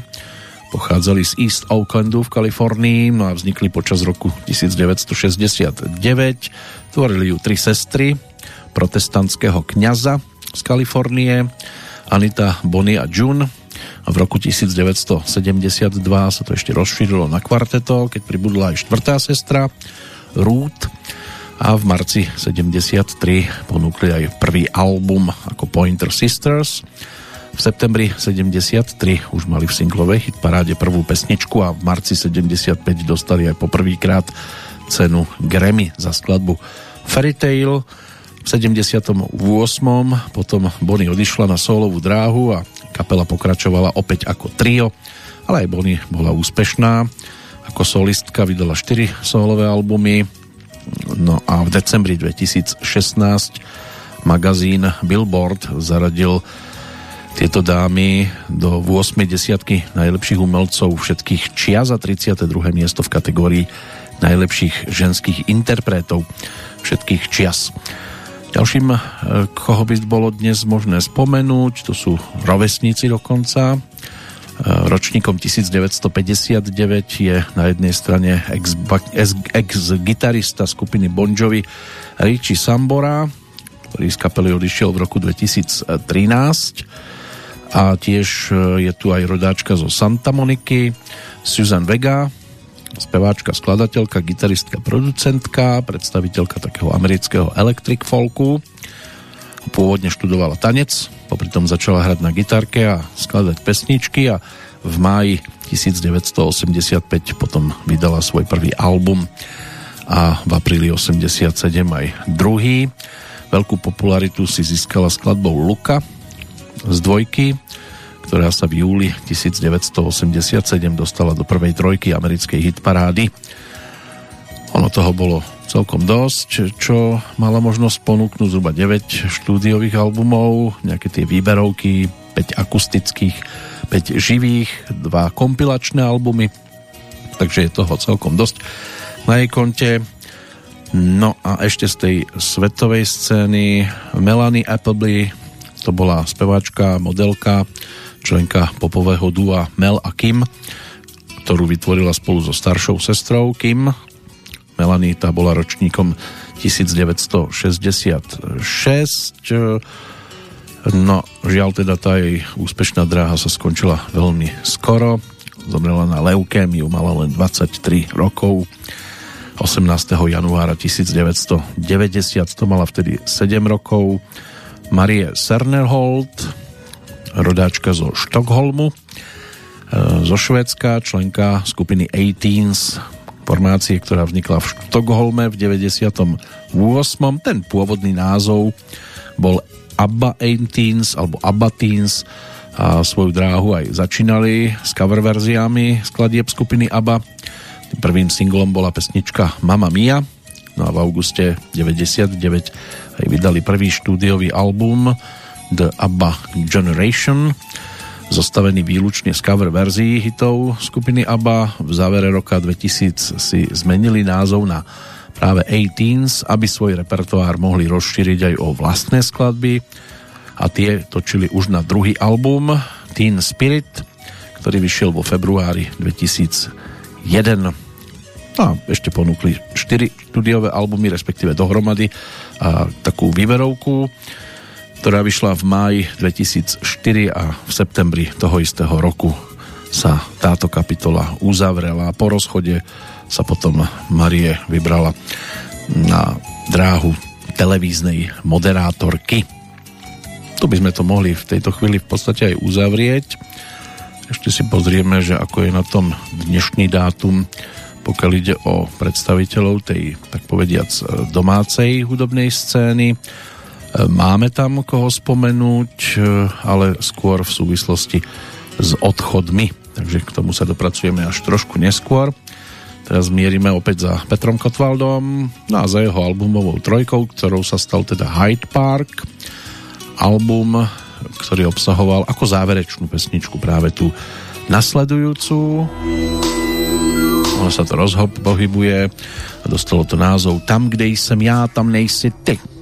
pochádzali z East Oaklandu v Kalifornii no a vznikli počas roku 1969 tvorili ju tri sestry protestantského kňaza z Kalifornie Anita, Bonnie a June. A v roku 1972 sa to ešte rozšírilo na kvarteto, keď pribudla aj štvrtá sestra Ruth. A v marci 73 ponúkli aj prvý album ako Pointer Sisters. V septembri 73 už mali v singlovej hitparáde prvú pesničku a v marci 75 dostali aj poprvýkrát cenu Grammy za skladbu Fairy Tale. V 78. potom Bonnie odišla na solovú dráhu a kapela pokračovala opäť ako trio, ale aj Bonnie bola úspešná. Ako solistka vydala 4 solové albumy, No a v decembri 2016 magazín Billboard zaradil tieto dámy do 8 desiatky najlepších umelcov všetkých čia za 32. miesto v kategórii najlepších ženských interpretov všetkých čias. Ďalším, eh, koho by bolo dnes možné spomenúť, to sú rovesníci dokonca, ročníkom 1959 je na jednej strane ex-gitarista ex skupiny Bon Jovi Richie Sambora, ktorý z kapely odišiel v roku 2013 a tiež e, je tu aj rodáčka zo Santa Moniky Susan Vega, speváčka, skladateľka, gitaristka, producentka, predstaviteľka takého amerického electric folku. Pôvodne študovala tanec, popri tom začala hrať na gitarke a skladať pesničky a v máji 1985 potom vydala svoj prvý album a v apríli 87 aj druhý. Veľkú popularitu si získala skladbou Luka z dvojky, ktorá sa v júli 1987 dostala do prvej trojky americkej hitparády. Ono toho bolo celkom dosť, čo mala možnosť ponúknuť zhruba 9 štúdiových albumov, nejaké tie výberovky, 5 akustických, 5 živých, 2 kompilačné albumy, takže je toho celkom dosť na jej konte. No a ešte z tej svetovej scény Melanie Appleby, to bola speváčka, modelka, členka popového dua Mel a Kim, ktorú vytvorila spolu so staršou sestrou Kim, Melanie tá bola ročníkom 1966. No, žiaľ teda tá jej úspešná dráha sa skončila veľmi skoro. Zomrela na leukémiu, mala len 23 rokov. 18. januára 1990, to mala vtedy 7 rokov. Marie Sernerhold, rodáčka zo Štokholmu, e, zo Švédska, členka skupiny 18 formácie, ktorá vznikla v Štokholme v 98. Ten pôvodný názov bol ABBA 18 alebo ABBA Teens a svoju dráhu aj začínali s cover verziami skladieb skupiny ABBA. Tým prvým singlom bola pesnička Mama Mia, no a v auguste 99 aj vydali prvý štúdiový album The ABBA Generation zostavený výlučne z cover verzií hitov skupiny ABBA. V závere roka 2000 si zmenili názov na práve 18, aby svoj repertoár mohli rozšíriť aj o vlastné skladby a tie točili už na druhý album Teen Spirit, ktorý vyšiel vo februári 2001. No a ešte ponúkli 4 studiové albumy, respektíve dohromady a takú výberovku ktorá vyšla v máji 2004 a v septembri toho istého roku sa táto kapitola uzavrela po rozchode sa potom Marie vybrala na dráhu televíznej moderátorky. Tu by sme to mohli v tejto chvíli v podstate aj uzavrieť. Ešte si pozrieme, že ako je na tom dnešný dátum, pokiaľ ide o predstaviteľov tej, tak povediac, domácej hudobnej scény Máme tam koho spomenúť, e, ale skôr v súvislosti s odchodmi. Takže k tomu sa dopracujeme až trošku neskôr. Teraz mierime opäť za Petrom Kotvaldom no a za jeho albumovou trojkou, ktorou sa stal teda Hyde Park. Album, ktorý obsahoval ako záverečnú pesničku práve tú nasledujúcu. Ono sa to rozpohybuje a dostalo to názov Tam, kde jsem já, tam nejsi ty.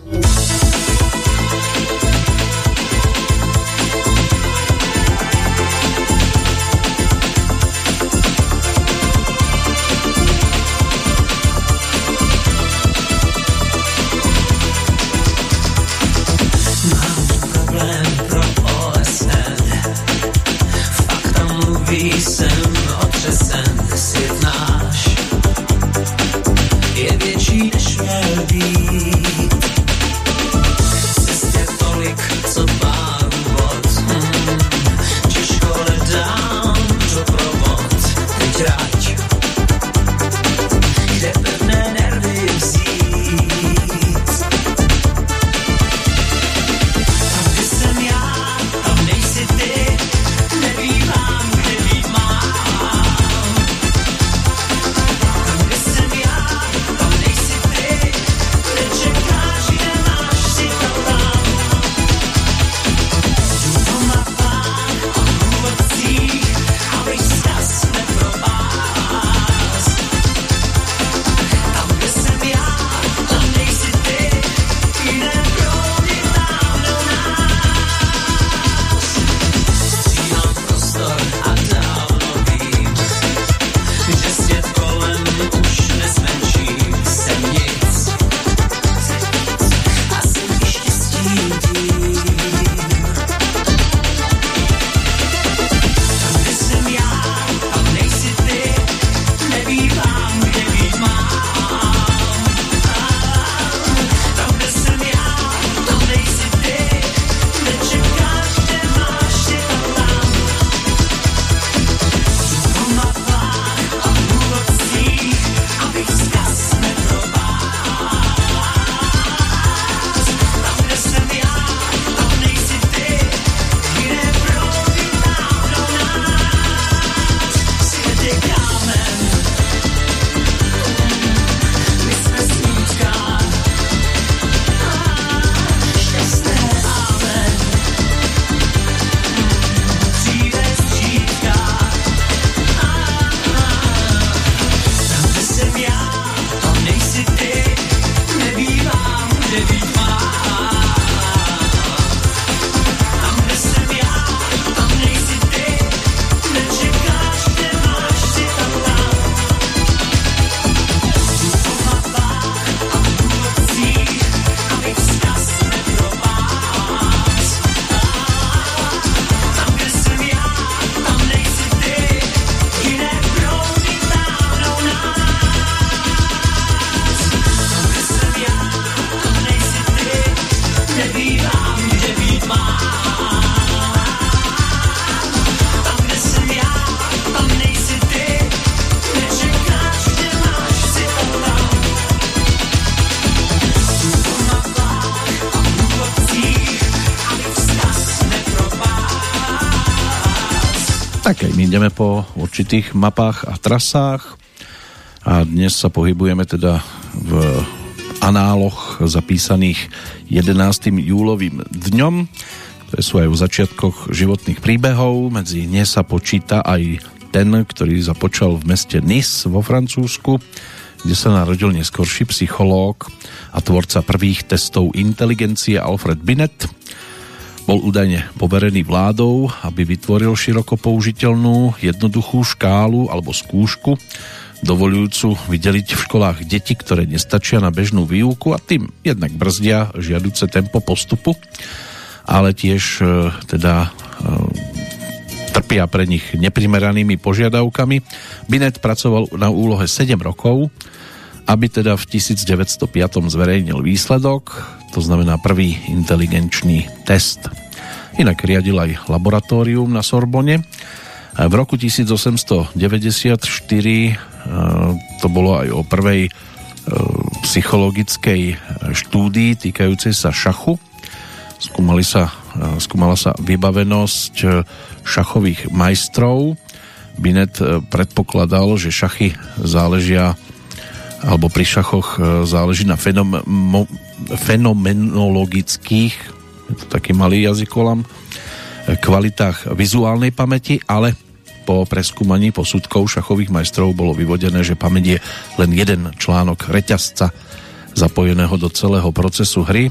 Ideme po určitých mapách a trasách a dnes sa pohybujeme teda v análoch zapísaných 11. júlovým dňom, ktoré sú aj v začiatkoch životných príbehov. Medzi ne sa počíta aj ten, ktorý započal v meste Nice vo Francúzsku, kde sa narodil neskorší psychológ a tvorca prvých testov inteligencie Alfred Binet, bol údajne poverený vládou, aby vytvoril široko použiteľnú jednoduchú škálu alebo skúšku, dovolujúcu vydeliť v školách deti, ktoré nestačia na bežnú výuku a tým jednak brzdia žiaduce tempo postupu, ale tiež e, teda e, trpia pre nich neprimeranými požiadavkami. Binet pracoval na úlohe 7 rokov, aby teda v 1905 zverejnil výsledok, to znamená prvý inteligenčný test. Inak riadil aj laboratórium na Sorbone. V roku 1894 e, to bolo aj o prvej e, psychologickej štúdii týkajúcej sa šachu. Skúmali sa, e, skúmala sa vybavenosť šachových majstrov. Binet predpokladal, že šachy záležia alebo pri šachoch záleží na fenom, fenomenologických, je to taký malý jazykolam, kvalitách vizuálnej pamäti, ale po preskúmaní posudkov šachových majstrov bolo vyvodené, že pamäť je len jeden článok reťazca zapojeného do celého procesu hry.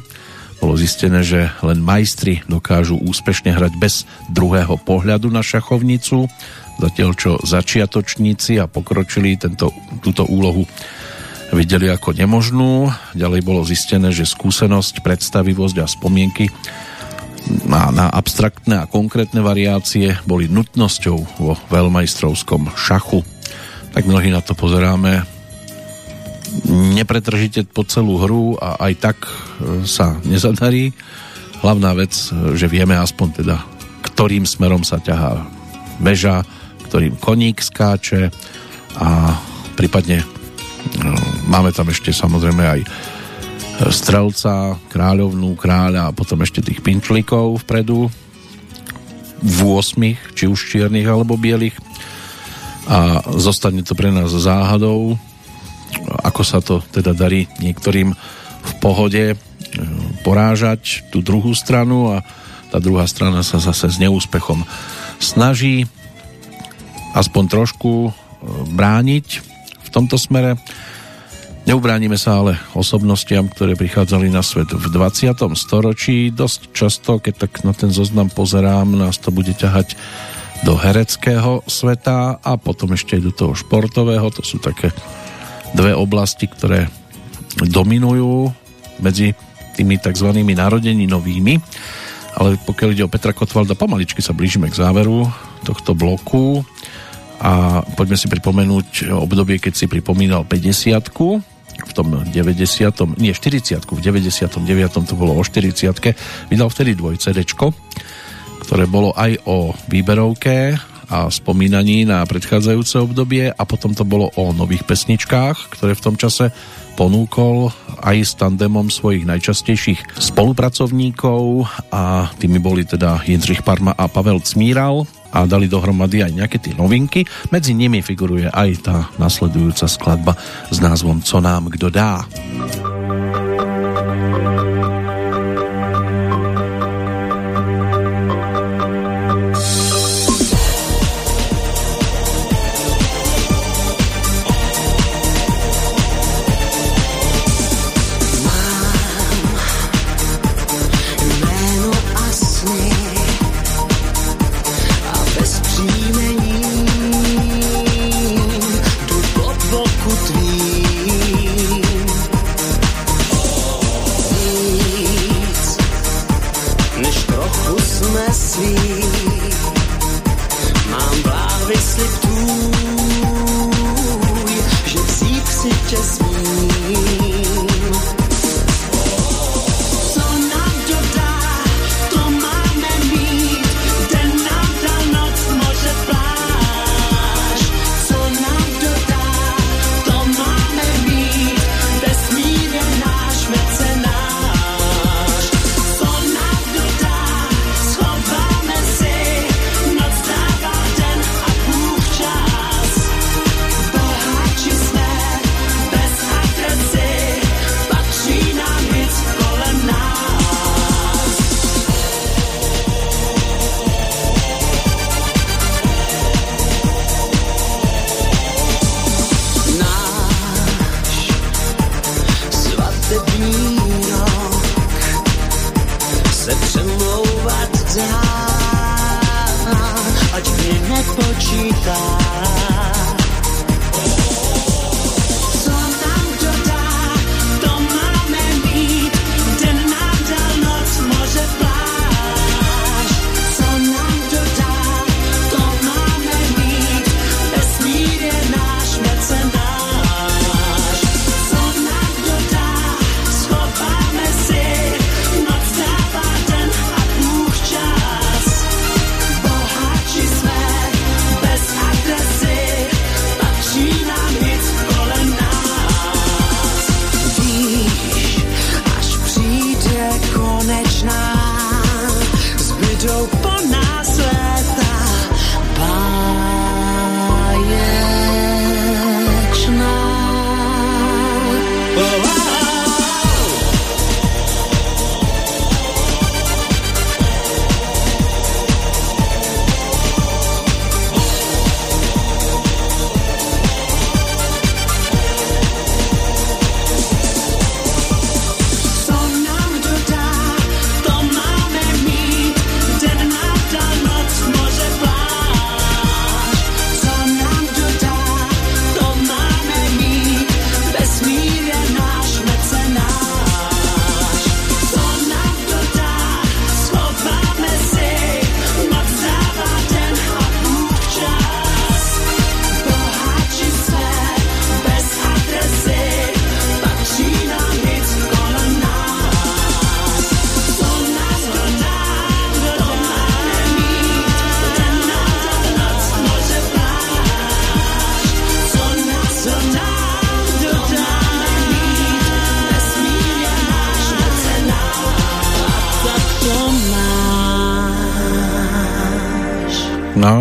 Bolo zistené, že len majstri dokážu úspešne hrať bez druhého pohľadu na šachovnicu, zatiaľ čo začiatočníci a pokročili tento, túto úlohu videli ako nemožnú. Ďalej bolo zistené, že skúsenosť, predstavivosť a spomienky a na abstraktné a konkrétne variácie boli nutnosťou vo veľmajstrovskom šachu. Tak mnohí na to pozeráme nepretržite po celú hru a aj tak e, sa nezadarí. Hlavná vec, e, že vieme aspoň teda, ktorým smerom sa ťahá beža, ktorým koník skáče a prípadne máme tam ešte samozrejme aj strelca, kráľovnú, kráľa a potom ešte tých pinčlikov vpredu. V 8, či už čiernych alebo bielých. A zostane to pre nás záhadou ako sa to teda darí niektorým v pohode e, porážať tú druhú stranu a tá druhá strana sa zase s neúspechom snaží aspoň trošku e, brániť tomto smere Neubránime sa ale osobnostiam, ktoré prichádzali na svet v 20. storočí. Dosť často, keď tak na ten zoznam pozerám, nás to bude ťahať do hereckého sveta a potom ešte aj do toho športového. To sú také dve oblasti, ktoré dominujú medzi tými tzv. narodení novými. Ale pokiaľ ide o Petra Kotvalda, pomaličky sa blížime k záveru tohto bloku a poďme si pripomenúť obdobie, keď si pripomínal 50 v tom 90. nie 40. v 99. to bolo o 40. vydal vtedy dvoj CD, ktoré bolo aj o výberovke a spomínaní na predchádzajúce obdobie a potom to bolo o nových pesničkách, ktoré v tom čase ponúkol aj s tandemom svojich najčastejších spolupracovníkov a tými boli teda Jindřich Parma a Pavel Cmíral a dali dohromady aj nejaké tie novinky. Medzi nimi figuruje aj tá nasledujúca skladba s názvom Co nám kdo dá.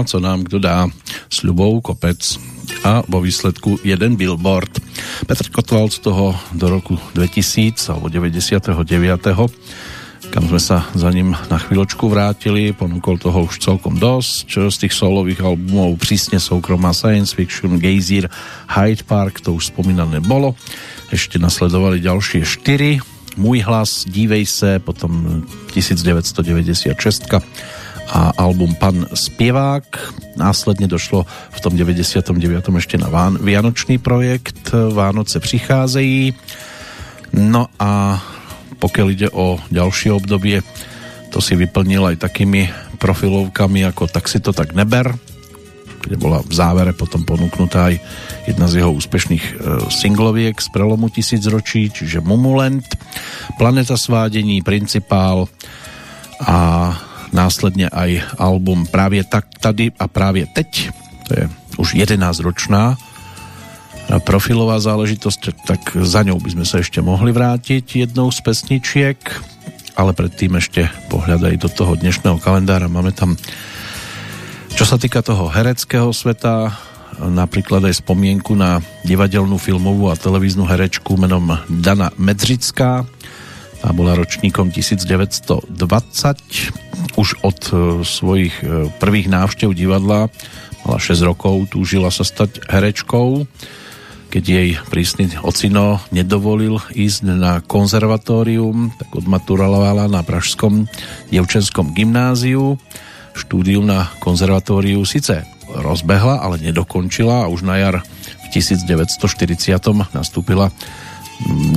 Co nám kdo dá s ľubou kopec a vo výsledku jeden billboard. Petr Kotval z toho do roku 2000 alebo 99 kam sme sa za ním na chvíľočku vrátili, ponúkol toho už celkom dosť, z tých solových albumov prísne soukromá science fiction, Gejzír, Hyde Park, to už spomínané bolo, ešte nasledovali ďalšie štyri, Môj hlas, Dívej se, potom 1996 a album Pan Spievák. Následne došlo v tom 99. ešte na Vianočný projekt Vánoce přicházejí. No a pokiaľ ide o ďalšie obdobie, to si vyplnil aj takými profilovkami ako Tak si to tak neber, kde bola v závere potom ponúknutá aj jedna z jeho úspešných e, singloviek z prelomu tisícročí, čiže Mumulent, Planeta svádení, Principál a následne aj album Právě tak tady a právě teď, to je už 11 ročná profilová záležitosť, tak za ňou by sme sa ešte mohli vrátiť jednou z pesničiek, ale predtým ešte pohľadaj do toho dnešného kalendára. Máme tam, čo sa týka toho hereckého sveta, napríklad aj spomienku na divadelnú, filmovú a televíznu herečku menom Dana Medřická, tá bola ročníkom 1920. Už od e, svojich e, prvých návštev divadla mala 6 rokov, túžila sa stať herečkou. Keď jej prísny ocino nedovolil ísť na konzervatórium, tak odmaturovala na Pražskom devčenskom gymnáziu. Štúdium na konzervatóriu síce rozbehla, ale nedokončila a už na jar v 1940 nastúpila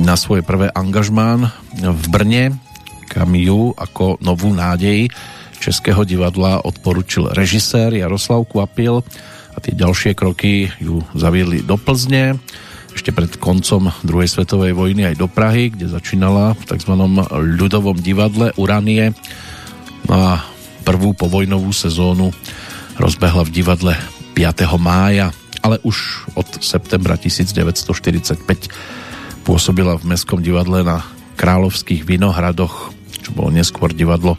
na svoje prvé angažmán v Brne, kam ju ako novú nádej Českého divadla odporučil režisér Jaroslav Kvapil a tie ďalšie kroky ju zaviedli do Plzne ešte pred koncom druhej svetovej vojny aj do Prahy, kde začínala v tzv. ľudovom divadle Uranie no a prvú povojnovú sezónu rozbehla v divadle 5. mája, ale už od septembra 1945 Pôsobila v Mestskom divadle na Kráľovských Vinohradoch, čo bolo neskôr divadlo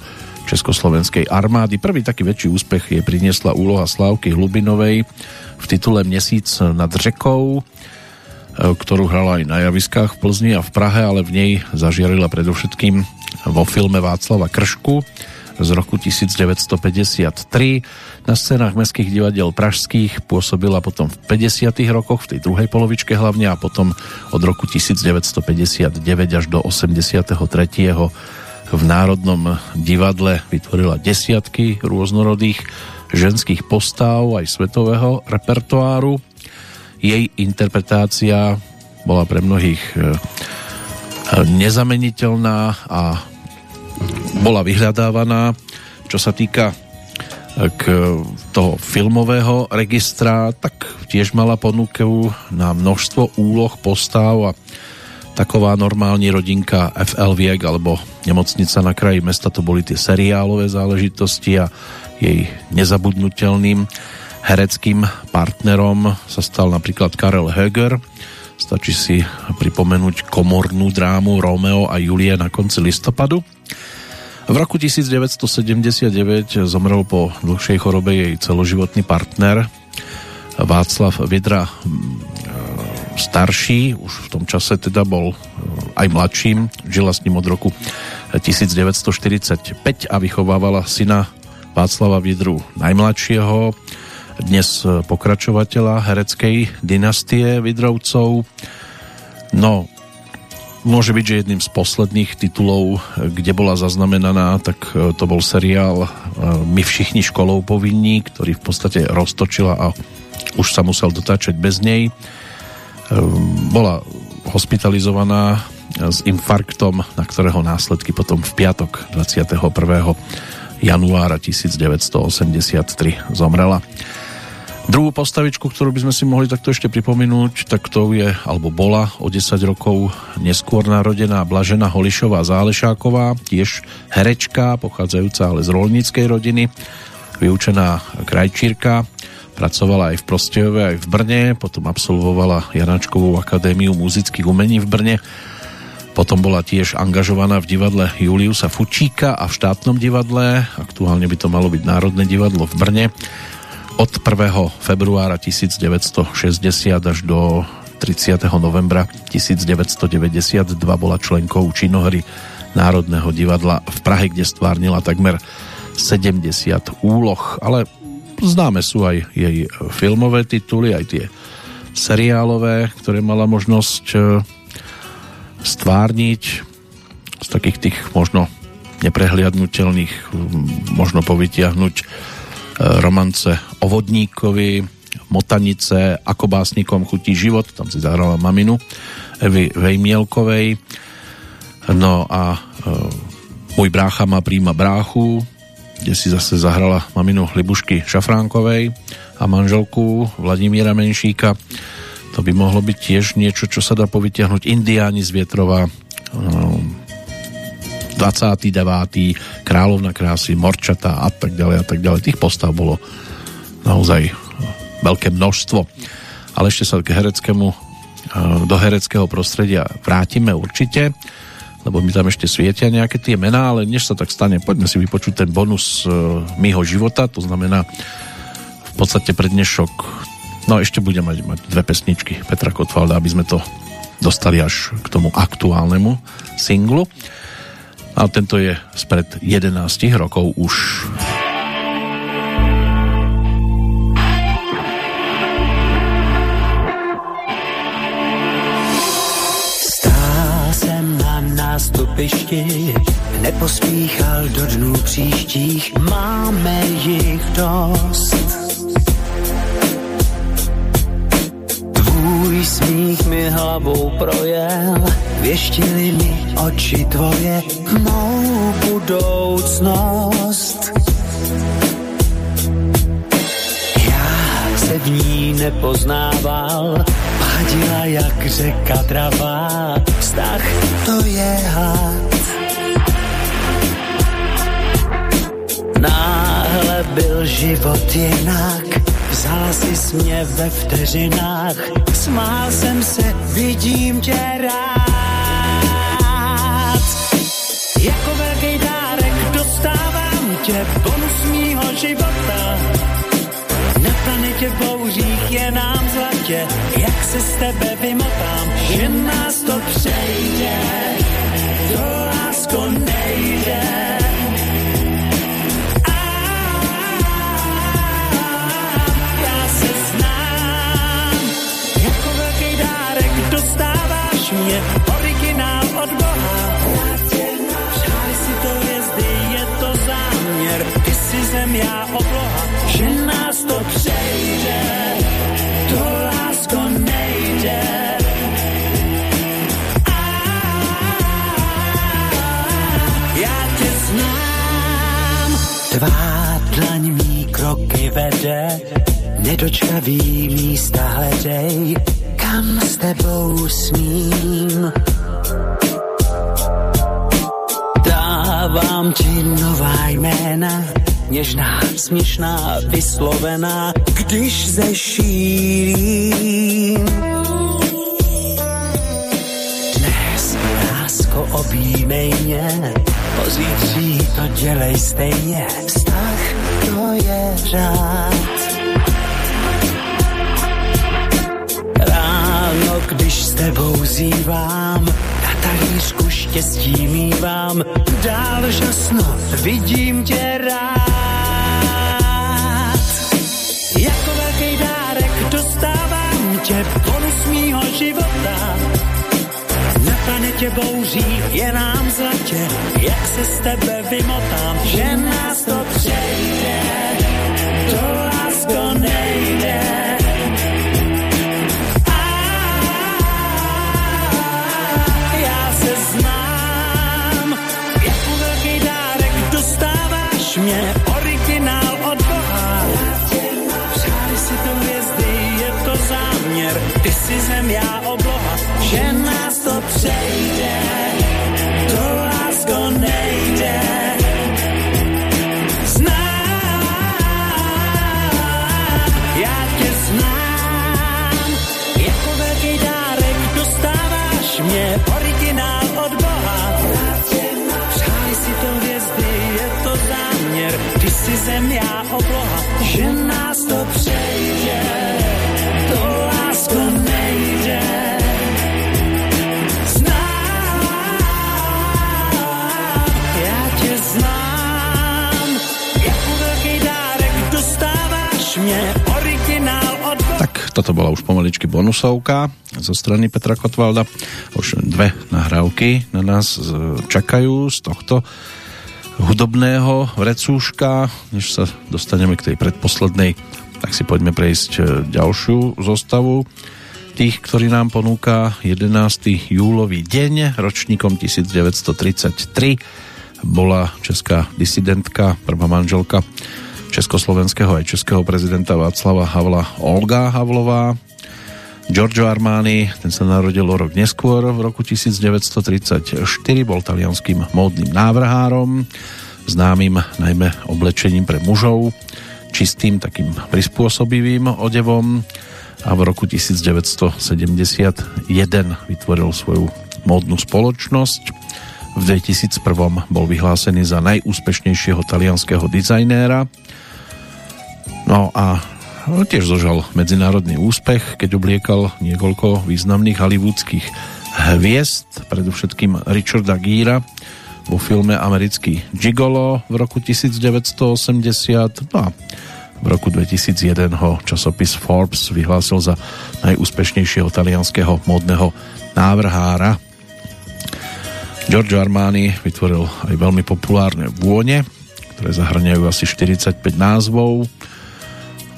Československej armády. Prvý taký väčší úspech jej priniesla úloha Slávky Hlubinovej v titule Měsíc nad řekou, ktorú hrala aj na javiskách v Plzni a v Prahe, ale v nej zažiarila predovšetkým vo filme Václava Kršku z roku 1953 na scénách mestských divadiel pražských pôsobila potom v 50. rokoch, v tej druhej polovičke hlavne a potom od roku 1959 až do 83. v Národnom divadle vytvorila desiatky rôznorodých ženských postáv aj svetového repertoáru. Jej interpretácia bola pre mnohých e, nezameniteľná a bola vyhľadávaná. Čo sa týka k toho filmového registra, tak tiež mala ponuku na množstvo úloh, postav a taková normální rodinka FL Viek alebo Nemocnica na kraji mesta, to boli tie seriálové záležitosti a jej nezabudnutelným hereckým partnerom sa stal napríklad Karel Höger. Stačí si pripomenúť komornú drámu Romeo a Julie na konci listopadu. V roku 1979 zomrel po dlhšej chorobe jej celoživotný partner Václav Vidra starší, už v tom čase teda bol aj mladším, žila s ním od roku 1945 a vychovávala syna Václava Vidru najmladšieho, dnes pokračovateľa hereckej dynastie Vidrovcov. No, môže byť, že jedným z posledných titulov, kde bola zaznamenaná, tak e, to bol seriál e, My všichni školou povinní, ktorý v podstate roztočila a už sa musel dotáčať bez nej. E, bola hospitalizovaná s infarktom, na ktorého následky potom v piatok 21. januára 1983 zomrela. Druhú postavičku, ktorú by sme si mohli takto ešte pripomenúť, tak to je, alebo bola o 10 rokov neskôr narodená Blažena Holišová Zálešáková, tiež herečka, pochádzajúca ale z rolníckej rodiny, vyučená krajčírka, pracovala aj v Prostejove, aj v Brne, potom absolvovala Janačkovú akadémiu muzických umení v Brne, potom bola tiež angažovaná v divadle Juliusa Fučíka a v štátnom divadle, aktuálne by to malo byť Národné divadlo v Brne, od 1. februára 1960 až do 30. novembra 1992 bola členkou činohry Národného divadla v Prahe, kde stvárnila takmer 70 úloh, ale známe sú aj jej filmové tituly, aj tie seriálové, ktoré mala možnosť e, stvárniť z takých tých možno neprehliadnutelných možno povytiahnuť romance o vodníkovi, Motanice, ako básnikom chutí život, tam si zahrala maminu Evy Vejmielkovej. No a e, môj brácha má príjma bráchu, kde si zase zahrala maminu Libušky Šafránkovej a manželku Vladimíra Menšíka. To by mohlo byť tiež niečo, čo sa dá povytiahnuť. Indiáni z Vietrova, 29. Královna krásy, Morčata a tak ďalej a tak ďalej. Tých postav bolo naozaj veľké množstvo. Ale ešte sa k hereckému, do hereckého prostredia vrátime určite, lebo mi tam ešte svietia nejaké tie mená, ale než sa tak stane, poďme si vypočuť ten bonus e, mýho života, to znamená v podstate prednešok, no ešte budem mať, mať dve pesničky Petra Kotvalda, aby sme to dostali až k tomu aktuálnemu singlu. A tento je spred 11 rokov už. nástupišti, nepospíchal do dnů příštích, máme jich dost. Tvůj smích mi hlavou projel, věštili mi oči tvoje, mou budoucnost. Já se v ní nepoznával, Hadila jak řeka dravá, vztah to je had. Náhle byl život jinak, vzal si mě ve vteřinách, smál jsem se, vidím tě rád. Jako velký dárek dostávám tě, bonus mýho života, na planetě bouřích je nám zlatě, jak se z tebe vymotám, že nás to přejde, to lásko nejde. To přejde, to lásko nejde. Já tě znám, tvá dlaň mý kroky vede, nedočkavý místa hledej, kam s tebou smím. Dávám ti nová jména, něžná, směšná, vyslovená, když zešílím. Dnes, lásko, objímej mě, pozítří to dělej stejně, vztah to je řád. Ráno, když s tebou zívám, talířku štěstí mívám, dál žasno, vidím tě rád. Dostávám tě, bonus mýho života. Na planetě bouří je nám zlatě, jak se z tebe vymotám, že nás to přejde, to lásko nejde. Ty si zem, já obloha, že nás to přejde, to lásko nejde. Znám, já tě znám, jako velký dárek dostáváš mě, originál od Boha. Přáli si to hvězdy, je to záměr, ty si zem, obloha, toto bola už pomaličky bonusovka zo strany Petra Kotvalda. Už dve nahrávky na nás z- čakajú z tohto hudobného vrecúška. Než sa dostaneme k tej predposlednej, tak si poďme prejsť e, ďalšiu zostavu tých, ktorý nám ponúka 11. júlový deň, ročníkom 1933 bola česká disidentka, prvá manželka československého aj českého prezidenta Václava Havla Olga Havlová. Giorgio Armani, ten sa narodil rok neskôr, v roku 1934, bol talianským módnym návrhárom, známym najmä oblečením pre mužov, čistým takým prispôsobivým odevom a v roku 1971 vytvoril svoju módnu spoločnosť. V 2001 bol vyhlásený za najúspešnejšieho talianského dizajnéra. No a no, tiež zožal medzinárodný úspech, keď obliekal niekoľko významných hollywoodských hviezd, predovšetkým Richarda Gíra vo filme Americký Gigolo v roku 1980. No a v roku 2001 ho časopis Forbes vyhlásil za najúspešnejšieho talianského módneho návrhára. Giorgio Armani vytvoril aj veľmi populárne vône, ktoré zahrňajú asi 45 názvov.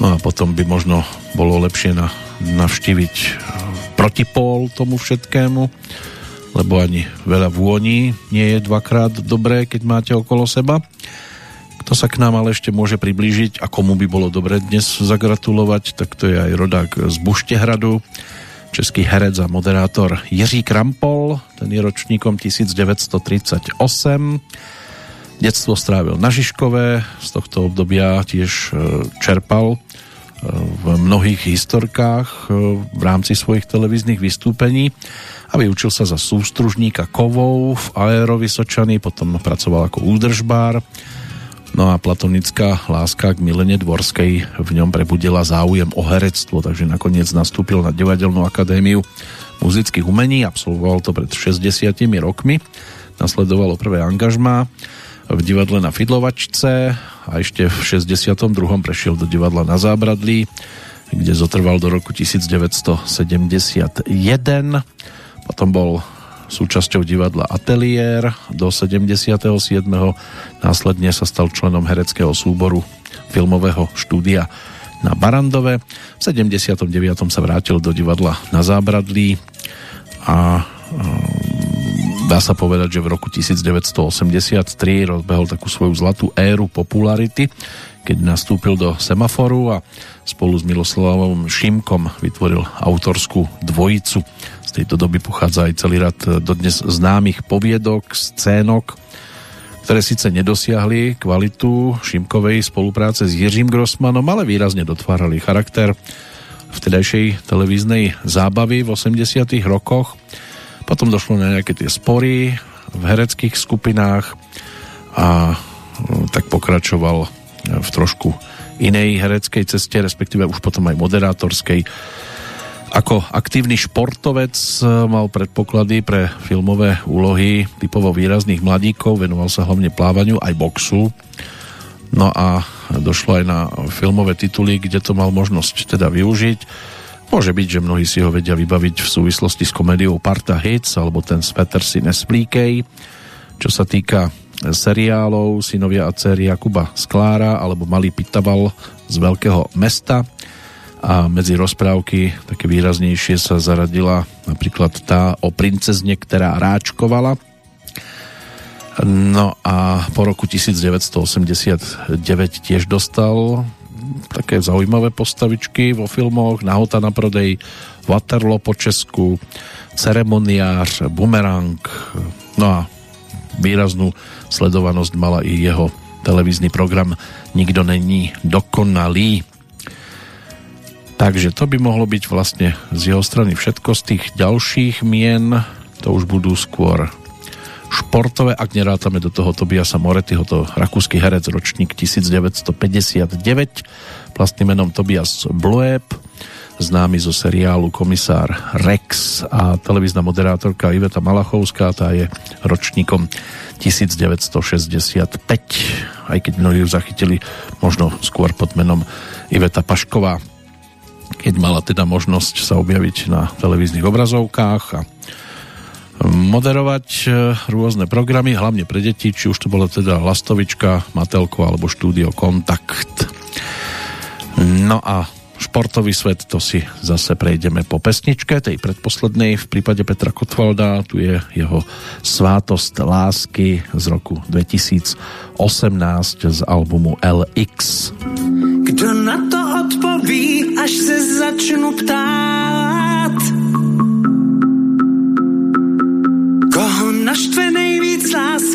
No a potom by možno bolo lepšie na, navštíviť eh, protipól tomu všetkému, lebo ani veľa vôní nie je dvakrát dobré, keď máte okolo seba. Kto sa k nám ale ešte môže priblížiť a komu by bolo dobre dnes zagratulovať, tak to je aj rodák z Buštehradu, český herec a moderátor Jiří Krampol, ten je ročníkom 1938. Detstvo strávil na Žižkové, z tohto obdobia tiež e, čerpal e, v mnohých historkách e, v rámci svojich televíznych vystúpení a vyučil sa za sústružníka kovov v Aerovysočany, potom pracoval ako údržbár, No a platonická láska k Milene Dvorskej v ňom prebudila záujem o herectvo, takže nakoniec nastúpil na Divadelnú akadémiu muzických umení, absolvoval to pred 60 rokmi, nasledovalo prvé angažmá v divadle na Fidlovačce a ešte v 62. prešiel do divadla na Zábradlí, kde zotrval do roku 1971. Potom bol súčasťou divadla Atelier do 77. Následne sa stal členom hereckého súboru filmového štúdia na Barandove. V 79. sa vrátil do divadla na Zábradlí a um, dá sa povedať, že v roku 1983 rozbehol takú svoju zlatú éru popularity, keď nastúpil do Semaforu a spolu s Miloslavom Šimkom vytvoril autorskú dvojicu z tejto doby pochádza aj celý rad dodnes známych poviedok, scénok, ktoré síce nedosiahli kvalitu Šimkovej spolupráce s Jiřím Grossmanom, ale výrazne dotvárali charakter vtedajšej televíznej zábavy v 80 rokoch. Potom došlo na nejaké tie spory v hereckých skupinách a no, tak pokračoval v trošku inej hereckej ceste, respektíve už potom aj moderátorskej ako aktívny športovec e, mal predpoklady pre filmové úlohy typovo výrazných mladíkov, venoval sa hlavne plávaniu aj boxu. No a došlo aj na filmové tituly, kde to mal možnosť teda využiť. Môže byť, že mnohí si ho vedia vybaviť v súvislosti s komédiou Parta Hits alebo ten z Petersi Nesplíkej. Čo sa týka seriálov Synovia a dcery Jakuba Sklára alebo Malý Pitaval z Veľkého mesta a medzi rozprávky také výraznejšie sa zaradila napríklad tá o princezne, ktorá ráčkovala. No a po roku 1989 tiež dostal také zaujímavé postavičky vo filmoch Nahota na prodej, Waterloo po Česku, Ceremoniář, Bumerang, no a výraznú sledovanosť mala i jeho televízny program Nikdo není dokonalý. Takže to by mohlo byť vlastne z jeho strany všetko. Z tých ďalších mien to už budú skôr športové, ak nerátame do toho Tobiasa Moretyho, to rakúsky herec, ročník 1959, vlastným menom Tobias Bloeb, známy zo seriálu Komisár Rex a televízna moderátorka Iveta Malachovská, tá je ročníkom 1965, aj keď mnohí ju zachytili možno skôr pod menom Iveta Pašková, keď mala teda možnosť sa objaviť na televíznych obrazovkách a moderovať e, rôzne programy, hlavne pre deti, či už to bola teda Lastovička, Matelko alebo Štúdio Kontakt. No a športový svet, to si zase prejdeme po pesničke, tej predposlednej v prípade Petra Kotvalda, tu je jeho Svátosť lásky z roku 2018 z albumu LX. Kdo na to odpoví, až se začnu ptát? Koho naštve nejvíc láska,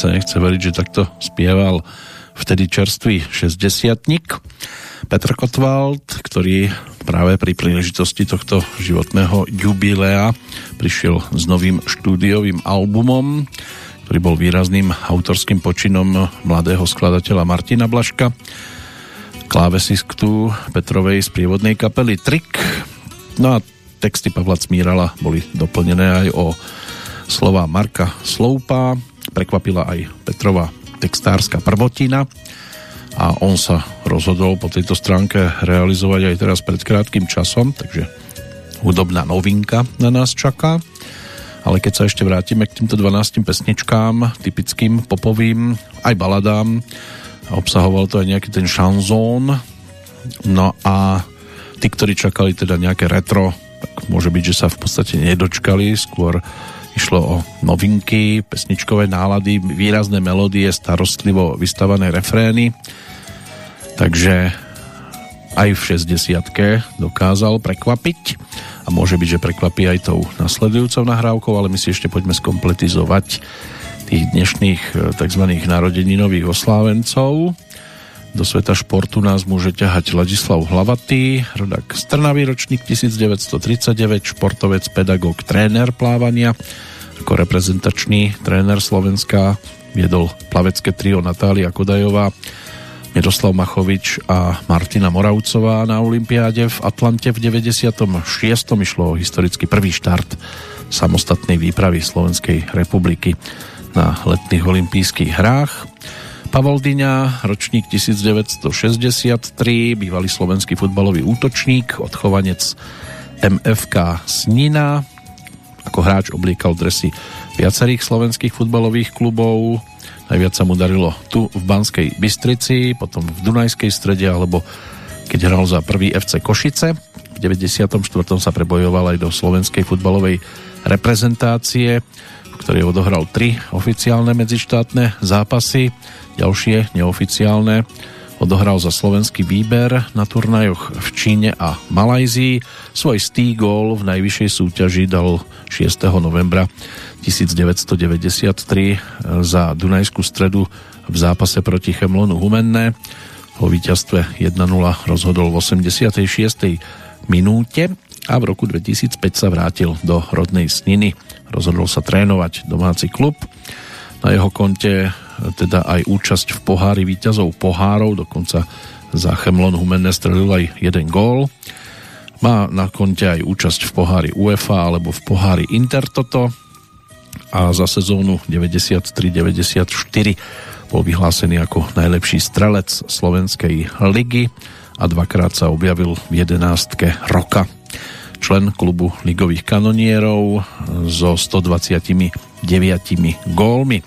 sa nechce veriť, že takto spieval vtedy čerstvý 60 Petr Kotwald, ktorý práve pri príležitosti tohto životného jubilea prišiel s novým štúdiovým albumom, ktorý bol výrazným autorským počinom mladého skladateľa Martina Blaška, klávesistu Petrovej z prievodnej kapely Trik. No a texty Pavla Cmírala boli doplnené aj o slova Marka Sloupa, prekvapila aj Petrova textárska prvotina a on sa rozhodol po tejto stránke realizovať aj teraz pred krátkým časom, takže hudobná novinka na nás čaká. ale keď sa ešte vrátime k týmto 12 pesničkám, typickým popovým, aj baladám, obsahoval to aj nejaký ten šanzón, no a tí, ktorí čakali teda nejaké retro, tak môže byť, že sa v podstate nedočkali, skôr išlo o novinky, pesničkové nálady, výrazné melódie, starostlivo vystavané refrény, takže aj v 60 dokázal prekvapiť a môže byť, že prekvapí aj tou nasledujúcou nahrávkou, ale my si ešte poďme skompletizovať tých dnešných eh, tzv. narodeninových oslávencov. Do sveta športu nás môže ťahať Ladislav Hlavatý, rodak z Trnavy, ročník 1939, športovec, pedagóg, tréner plávania. Ako reprezentačný tréner Slovenska viedol plavecké trio Natália Kodajová, Miroslav Machovič a Martina Moravcová na Olympiáde v Atlante v 96. išlo o historicky prvý štart samostatnej výpravy Slovenskej republiky na letných olympijských hrách. Pavol Dyňa, ročník 1963, bývalý slovenský futbalový útočník, odchovanec MFK Snina. Ako hráč obliekal dresy viacerých slovenských futbalových klubov, Najviac sa mu darilo tu v Banskej Bystrici, potom v Dunajskej strede, alebo keď hral za prvý FC Košice. V 94. sa prebojoval aj do slovenskej futbalovej reprezentácie, v ktorej odohral tri oficiálne medzištátne zápasy, ďalšie neoficiálne odohral za slovenský výber na turnajoch v Číne a Malajzii. Svoj stý gól v najvyššej súťaži dal 6. novembra 1993 za Dunajskú stredu v zápase proti Chemlonu Humenné. O víťazstve 1-0 rozhodol v 86. minúte a v roku 2005 sa vrátil do rodnej Sniny. Rozhodol sa trénovať domáci klub. Na jeho konte teda aj účasť v pohári víťazov pohárov, dokonca za Chemlon Humenné strelil aj jeden gól. Má na konte aj účasť v pohári UEFA alebo v pohári Intertoto a za sezónu 93-94 bol vyhlásený ako najlepší strelec Slovenskej ligy a dvakrát sa objavil v jedenástke roka. Člen klubu ligových kanonierov so 129 gólmi.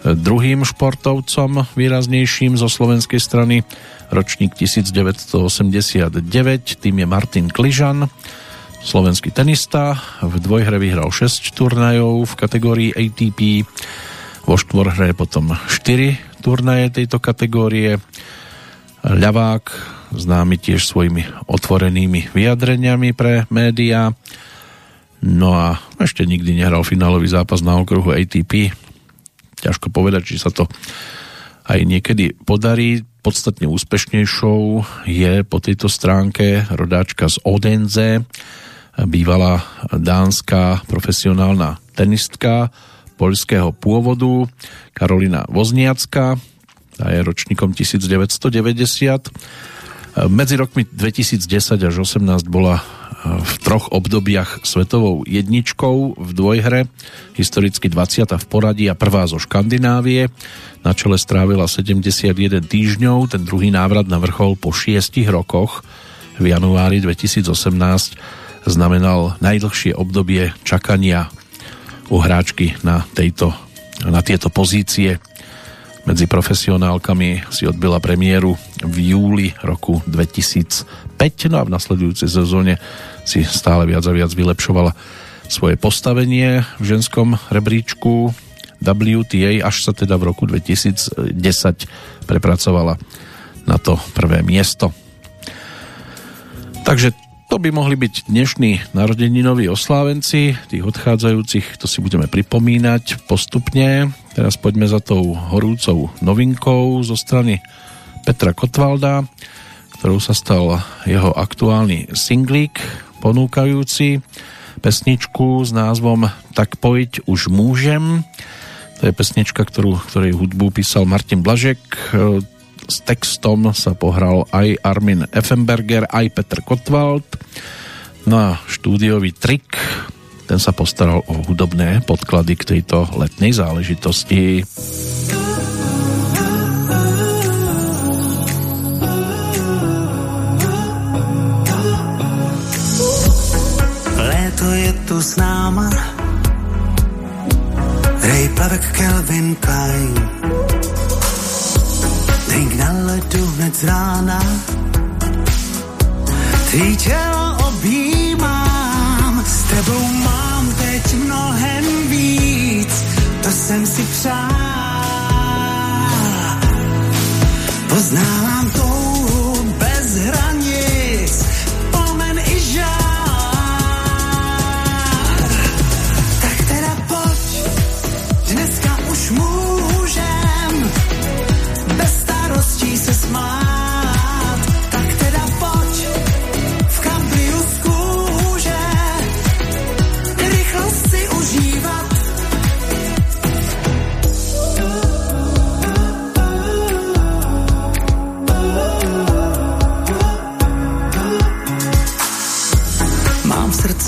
Druhým športovcom výraznejším zo slovenskej strany ročník 1989, tým je Martin Kližan, slovenský tenista. V dvojhre vyhral 6 turnajov v kategórii ATP, vo štvorhre potom 4 turnaje tejto kategórie. Ľavák, známy tiež svojimi otvorenými vyjadreniami pre médiá. No a ešte nikdy nehral finálový zápas na okruhu ATP. Ťažko povedať, či sa to aj niekedy podarí. Podstatne úspešnejšou je po tejto stránke rodáčka z Odenze, bývalá dánska profesionálna tenistka poľského pôvodu Karolina Vozniacka, tá je ročníkom 1990. Medzi rokmi 2010 až 18 bola v troch obdobiach svetovou jedničkou v dvojhre, historicky 20. v poradí a prvá zo Škandinávie. Na čele strávila 71 týždňov, ten druhý návrat na vrchol po 6 rokoch v januári 2018 znamenal najdlhšie obdobie čakania u hráčky na, tejto, na tieto pozície. Medzi profesionálkami si odbila premiéru v júli roku 2005, no a v nasledujúcej sezóne si stále viac a viac vylepšovala svoje postavenie v ženskom rebríčku WTA, až sa teda v roku 2010 prepracovala na to prvé miesto. Takže to by mohli byť dnešní narodeninoví oslávenci, tých odchádzajúcich, to si budeme pripomínať postupne. Teraz poďme za tou horúcou novinkou zo strany Petra Kotvalda, ktorou sa stal jeho aktuálny singlík, ponúkajúci pesničku s názvom Tak pojď už môžem. To je pesnička, ktorú, ktorej hudbu písal Martin Blažek, s textom sa pohral aj Armin Effenberger, aj Petr Kotwald. No a štúdiový trik, ten sa postaral o hudobné podklady k tejto letnej záležitosti. Léto je tu s náma, Kelvin Klein. Drink na ledu hned z rána, tvý tělo objímám, s tebou mám teď mnohem víc, to jsem si přál. Poznávám touhu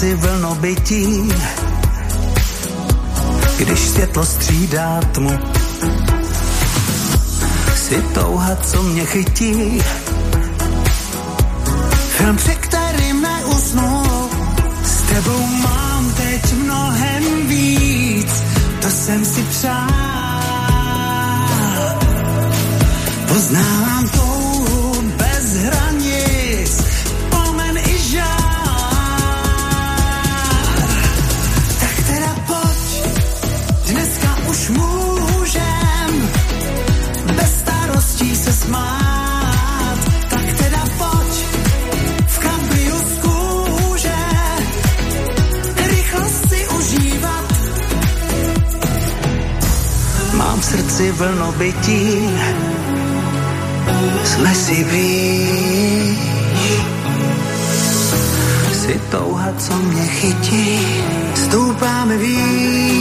Srdci vlnobytí, když světlo střídá tmu. Si touha, co mě chytí, film, při kterým neusnu. S tebou mám teď mnohem víc, to jsem si přál. Poznávám touhu smát. Tak teda pojď, v kabriu z kůže, rychlost si užívat. Mám srdci vlnobytí, jsme si blíž. Si touha, co mě chytí, stoupáme víc.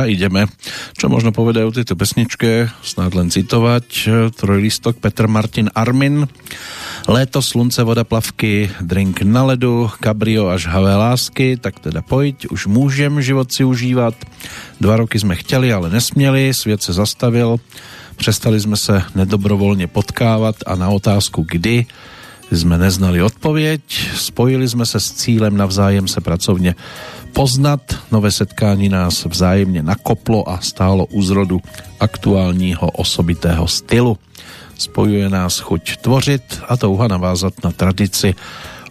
Teda ideme. Čo možno povedať o tejto pesničke? Snáď len citovať. Trojlistok Petr Martin Armin. Léto, slunce, voda, plavky, drink na ledu, kabrio až havé lásky, tak teda pojď, už můžem život si užívat. Dva roky jsme chtěli, ale nesměli, svět se zastavil, přestali jsme se nedobrovolně potkávat a na otázku kdy jsme neznali odpověď, spojili jsme se s cílem navzájem se pracovně poznat, nové setkání nás vzájemně nakoplo a stálo u zrodu aktuálního osobitého stylu. Spojuje nás chuť tvořit a touha navázat na tradici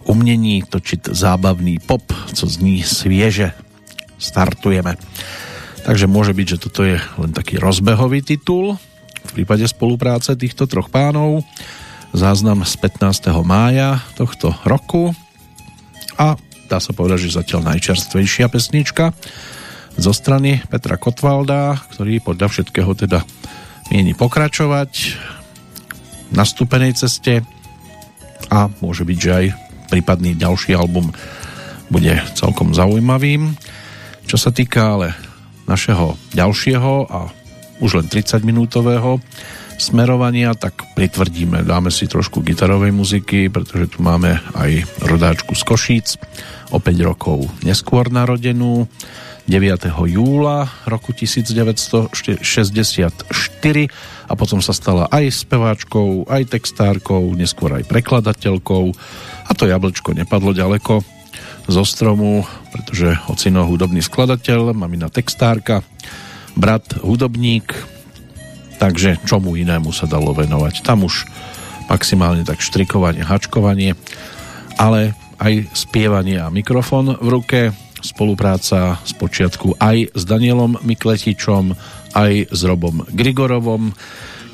umění točit zábavný pop, co zní svěže. Startujeme. Takže môže byť, že toto je len taký rozbehový titul v prípade spolupráce týchto troch pánov. Záznam z 15. mája tohto roku a dá sa povedať, že zatiaľ najčerstvejšia pesnička zo strany Petra Kotvalda, ktorý podľa všetkého teda mieni pokračovať na stupenej ceste a môže byť, že aj prípadný ďalší album bude celkom zaujímavým. Čo sa týka ale našeho ďalšieho a už len 30 minútového smerovania, tak pritvrdíme, dáme si trošku gitarovej muziky, pretože tu máme aj rodáčku z Košíc, o 5 rokov neskôr narodenú, 9. júla roku 1964 a potom sa stala aj speváčkou, aj textárkou, neskôr aj prekladateľkou a to jablčko nepadlo ďaleko zo stromu, pretože ocino hudobný skladateľ, mamina textárka, brat hudobník, takže čomu inému sa dalo venovať. Tam už maximálne tak štrikovanie, hačkovanie, ale aj spievanie a mikrofón v ruke, spolupráca z počiatku aj s Danielom Mikletičom, aj s Robom Grigorovom,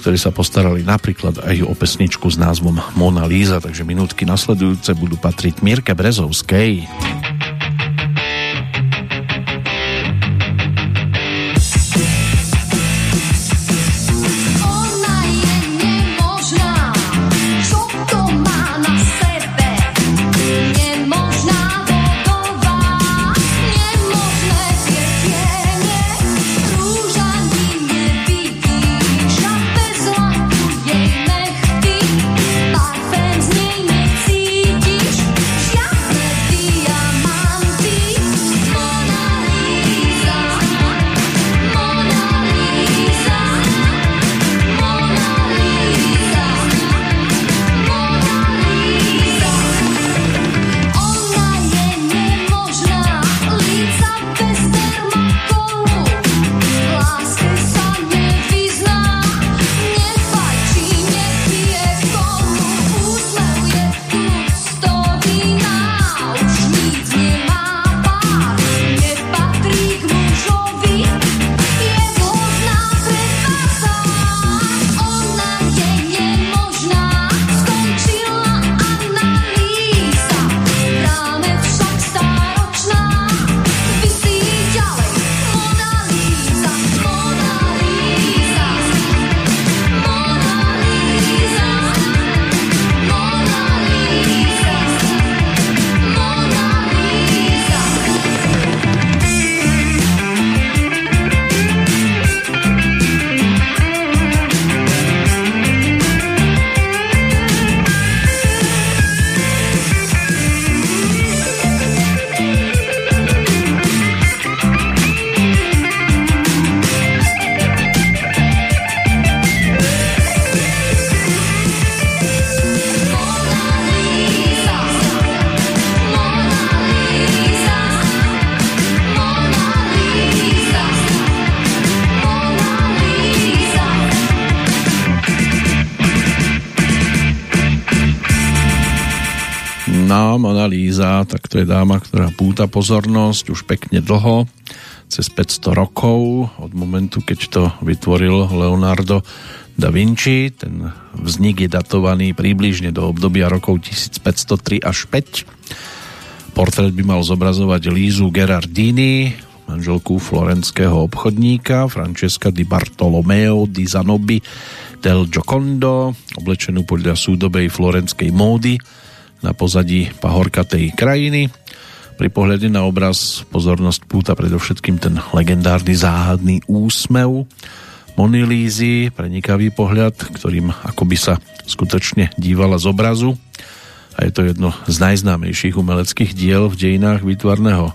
ktorí sa postarali napríklad aj o pesničku s názvom Mona Líza, takže minútky nasledujúce budú patriť Mirke Brezovskej. To je dáma, ktorá púta pozornosť už pekne dlho, cez 500 rokov od momentu, keď to vytvoril Leonardo da Vinci. Ten vznik je datovaný približne do obdobia rokov 1503 až 5. Portrét by mal zobrazovať Lízu Gerardini, manželku florenského obchodníka Francesca di Bartolomeo di Zanobi del Giocondo, oblečenú podľa súdobej florenskej módy na pozadí pahorkatej krajiny. Pri pohľade na obraz pozornosť púta predovšetkým ten legendárny záhadný úsmev Monilízy, prenikavý pohľad, ktorým akoby sa skutočne dívala z obrazu. A je to jedno z najznámejších umeleckých diel v dejinách výtvarného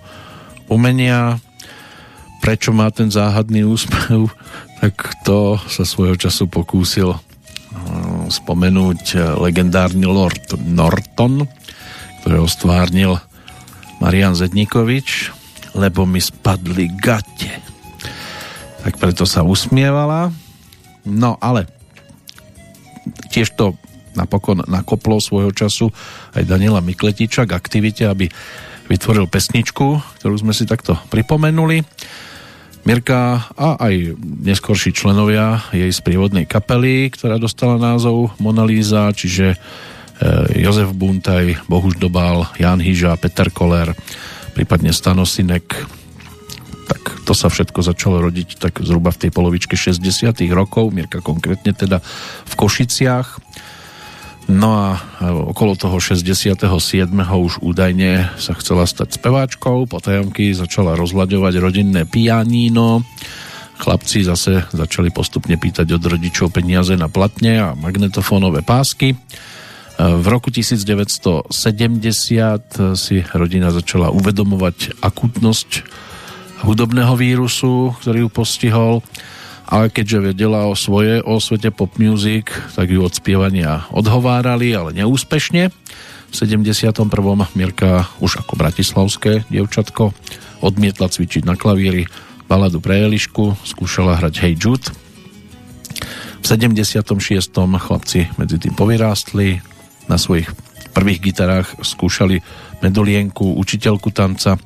umenia. Prečo má ten záhadný úsmev? Tak to sa svojho času pokúsil spomenúť eh, legendárny Lord Norton, ktorého stvárnil Marian Zedníkovič, lebo mi spadli gate. Tak preto sa usmievala. No ale tiež to napokon nakoplo svojho času aj Daniela Mikletiča k aktivite, aby vytvoril pesničku, ktorú sme si takto pripomenuli. Mirka a aj neskorší členovia jej sprievodnej kapely, ktorá dostala názov Mona Lisa, čiže e, Jozef Buntaj, Bohuž Dobal, Jan Hyža, Peter Koller, prípadne Stano. Tak to sa všetko začalo rodiť tak zhruba v tej polovičke 60 rokov, Mirka konkrétne teda v Košiciach No a okolo toho 67. už údajne sa chcela stať speváčkou, potajomky začala rozhľadovať rodinné pianíno, chlapci zase začali postupne pýtať od rodičov peniaze na platne a magnetofónové pásky. V roku 1970 si rodina začala uvedomovať akutnosť hudobného vírusu, ktorý ju postihol ale keďže vedela o svoje o svete pop music, tak ju od spievania odhovárali, ale neúspešne. V 71. Mirka už ako bratislavské dievčatko odmietla cvičiť na klavíri baladu pre Elišku, skúšala hrať Hey Jude. V 76. chlapci medzi tým povyrástli, na svojich prvých gitarách skúšali medolienku, učiteľku tanca,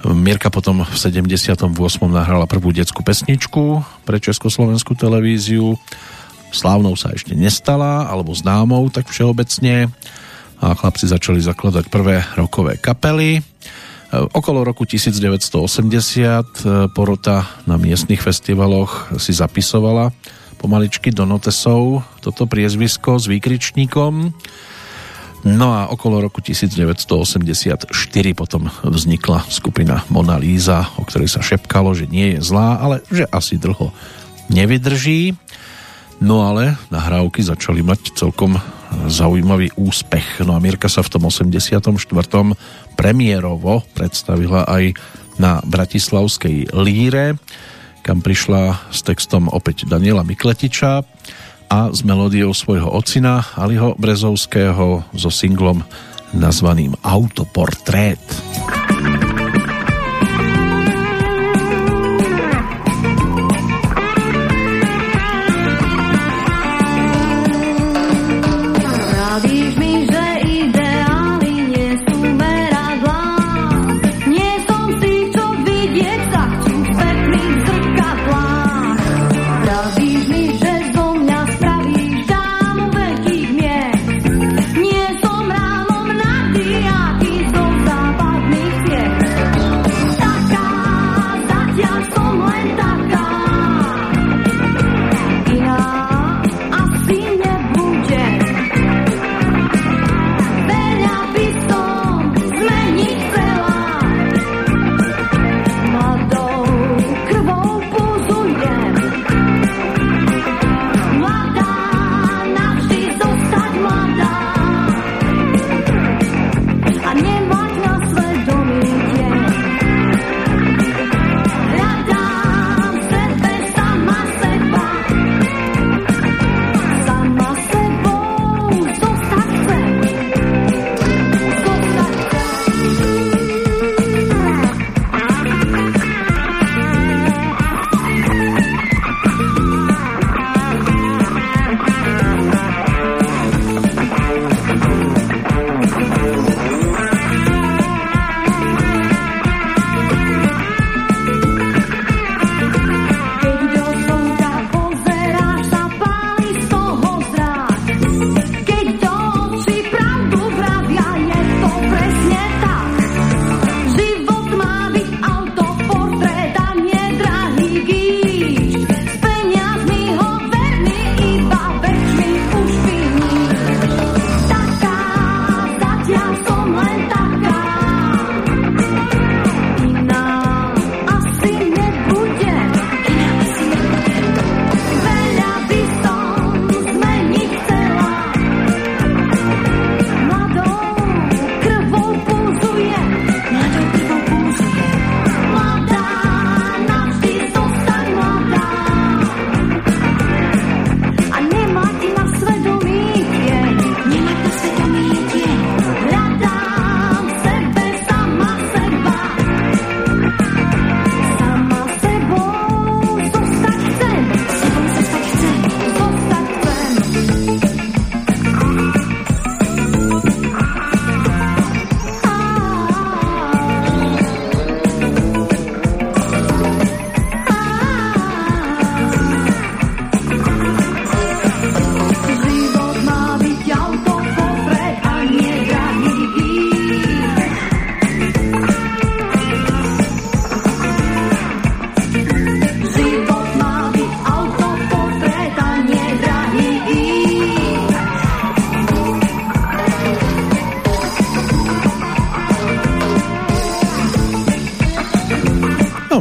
Mirka potom v 78. nahrala prvú detskú pesničku pre Československú televíziu. Slávnou sa ešte nestala, alebo známou tak všeobecne. A chlapci začali zakladať prvé rokové kapely. Okolo roku 1980 porota na miestnych festivaloch si zapisovala pomaličky do notesov toto priezvisko s výkričníkom No a okolo roku 1984 potom vznikla skupina Mona Lisa, o ktorej sa šepkalo, že nie je zlá, ale že asi dlho nevydrží. No ale nahrávky začali mať celkom zaujímavý úspech. No a Mirka sa v tom 84. premiérovo predstavila aj na Bratislavskej líre, kam prišla s textom opäť Daniela Mikletiča a s melódiou svojho ocina Aliho Brezovského so singlom nazvaným Autoportrét. Autoportrét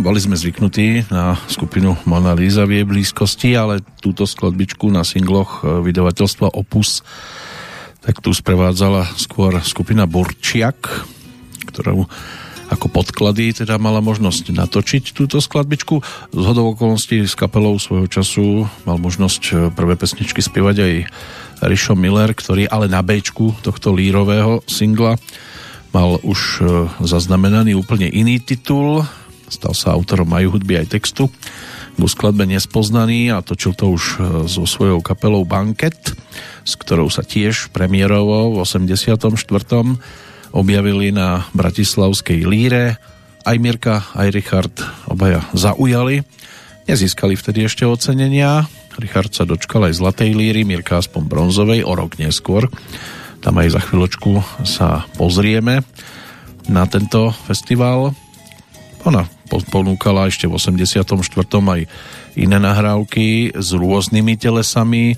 boli sme zvyknutí na skupinu Mona Lisa v jej blízkosti, ale túto skladbičku na singloch e, vydavateľstva Opus tak tu sprevádzala skôr skupina Borčiak, ktorú ako podklady teda mala možnosť natočiť túto skladbičku. Z hodou okolností s kapelou svojho času mal možnosť e, prvé pesničky spievať aj Rišo Miller, ktorý ale na B tohto lírového singla mal už e, zaznamenaný úplne iný titul Stal sa autorom aj hudby, aj textu. K skladbe Nespoznaný a točil to už e, so svojou kapelou Banket, s ktorou sa tiež premiérovo v 84. objavili na Bratislavskej líre. Aj Mirka, aj Richard obaja zaujali. Nezískali vtedy ešte ocenenia. Richard sa dočkal aj Zlatej líry, Mirka aspoň bronzovej, o rok neskôr. Tam aj za chvíľočku sa pozrieme na tento festival. Ona ponúkala ešte v 84. aj iné nahrávky s rôznymi telesami.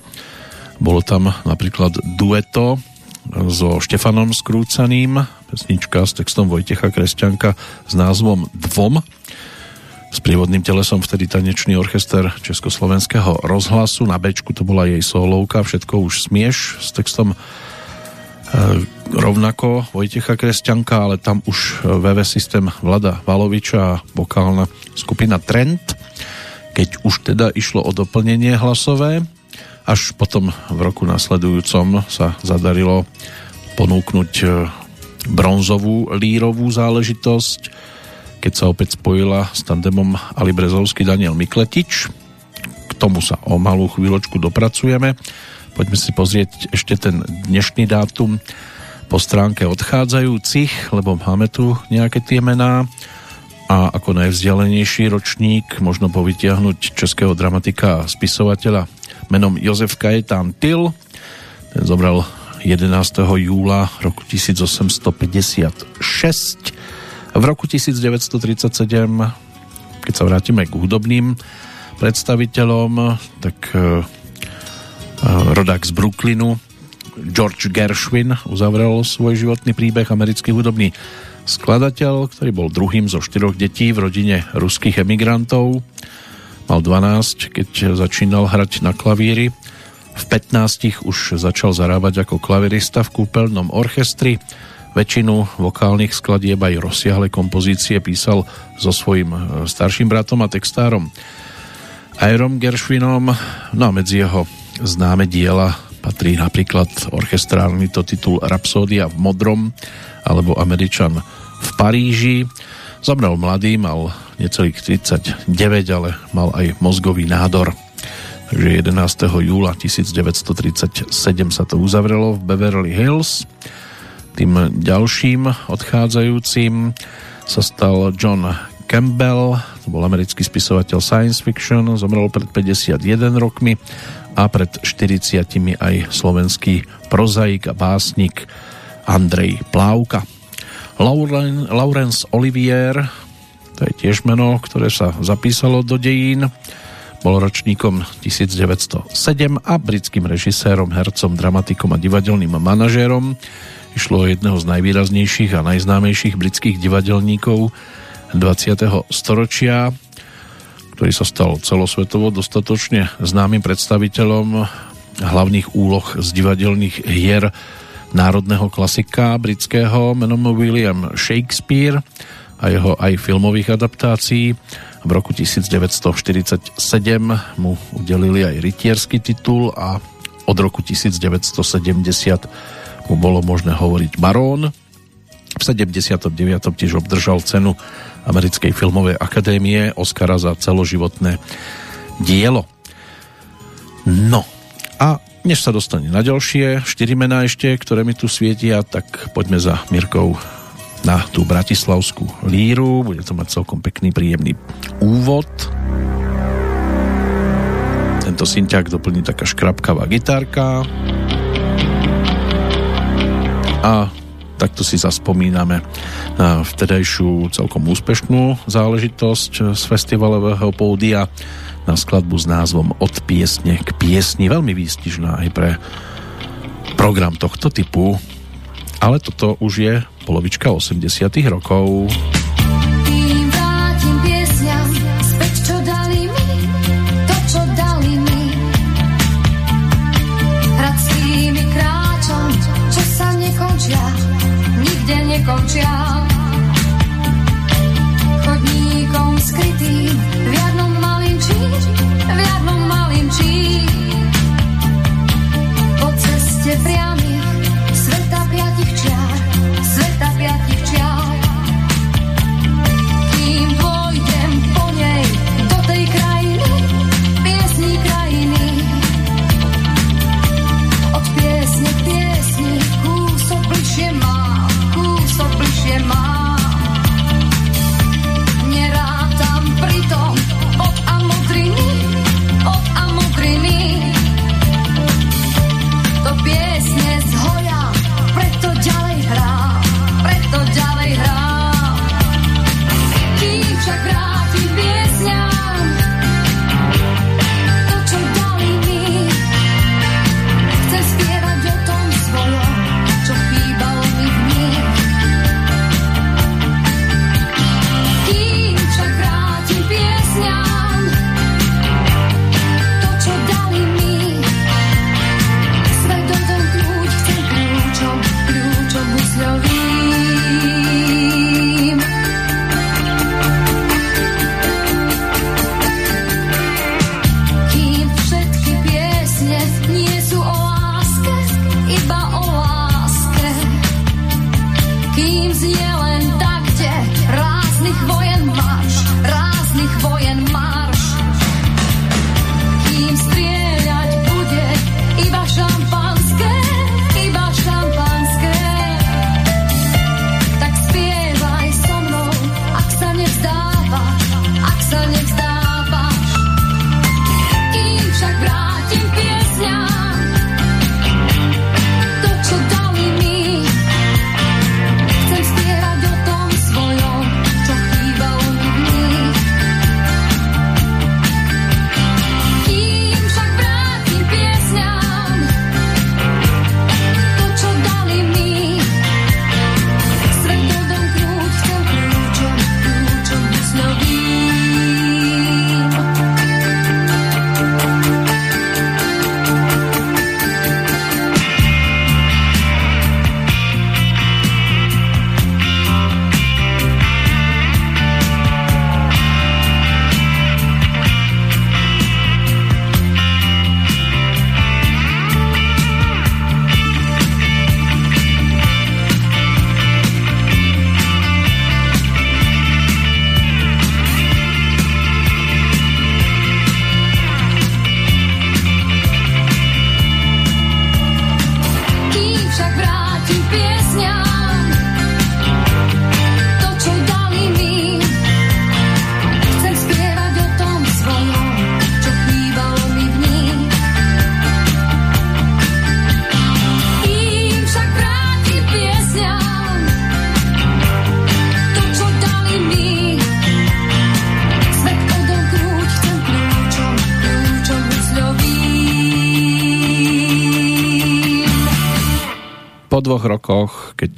Bolo tam napríklad dueto so Štefanom Skrúcaným, pesnička s textom Vojtecha Kresťanka s názvom Dvom. S prívodným telesom vtedy tanečný orchester Československého rozhlasu. Na Bčku to bola jej solovka Všetko už smieš s textom E, rovnako Vojtecha Kresťanka, ale tam už VV systém Vlada Valoviča a vokálna skupina Trend, keď už teda išlo o doplnenie hlasové, až potom v roku nasledujúcom sa zadarilo ponúknuť e, bronzovú lírovú záležitosť, keď sa opäť spojila s tandemom Ali Brezovský Daniel Mikletič. K tomu sa o malú chvíľočku dopracujeme. Poďme si pozrieť ešte ten dnešný dátum po stránke odchádzajúcich, lebo máme tu nejaké tie mená a ako najvzdialenejší ročník možno povytiahnuť českého dramatika a spisovateľa menom Jozef Kajetán Tyl. Ten zomrel 11. júla roku 1856. V roku 1937, keď sa vrátime k hudobným predstaviteľom, tak eh, rodák z Brooklynu, George Gershwin uzavrel svoj životný príbeh, americký hudobný skladateľ, ktorý bol druhým zo štyroch detí v rodine ruských emigrantov. Mal 12, keď začínal hrať na klavíri. V 15 už začal zarábať ako klavirista v kúpeľnom orchestri. Väčšinu vokálnych skladieb aj rozsiahle kompozície písal so svojím starším bratom a textárom Irom Gershwinom. No a medzi jeho známe diela patrí napríklad orchestrálny to titul Rapsódia v modrom alebo Američan v Paríži. Zomrel mladý, mal necelých 39, ale mal aj mozgový nádor. Takže 11. júla 1937 sa to uzavrelo v Beverly Hills. Tým ďalším odchádzajúcim sa stal John Campbell, to bol americký spisovateľ science fiction, zomrel pred 51 rokmi a pred 40 aj slovenský prozaik a básnik Andrej Plávka. Lauren, Laurence Olivier, to je tiež meno, ktoré sa zapísalo do dejín, bol ročníkom 1907 a britským režisérom, hercom, dramatikom a divadelným manažérom. Išlo o jedného z najvýraznejších a najznámejších britských divadelníkov 20. storočia ktorý sa stal celosvetovo dostatočne známym predstaviteľom hlavných úloh z divadelných hier národného klasika britského menom William Shakespeare a jeho aj filmových adaptácií. V roku 1947 mu udelili aj rytierský titul a od roku 1970 mu bolo možné hovoriť barón. V 79. tiež obdržal cenu Americkej filmovej akadémie Oscara za celoživotné dielo. No a než sa dostane na ďalšie štyri mená ešte, ktoré mi tu svietia, tak poďme za Mirkou na tú bratislavskú líru. Bude to mať celkom pekný, príjemný úvod. Tento synťák doplní taká škrapkavá gitárka. A takto si zaspomíname na vtedajšiu celkom úspešnú záležitosť z festivalového pódia na skladbu s názvom Od piesne k piesni. Veľmi výstižná aj pre program tohto typu, ale toto už je polovička 80 rokov. Nekončia.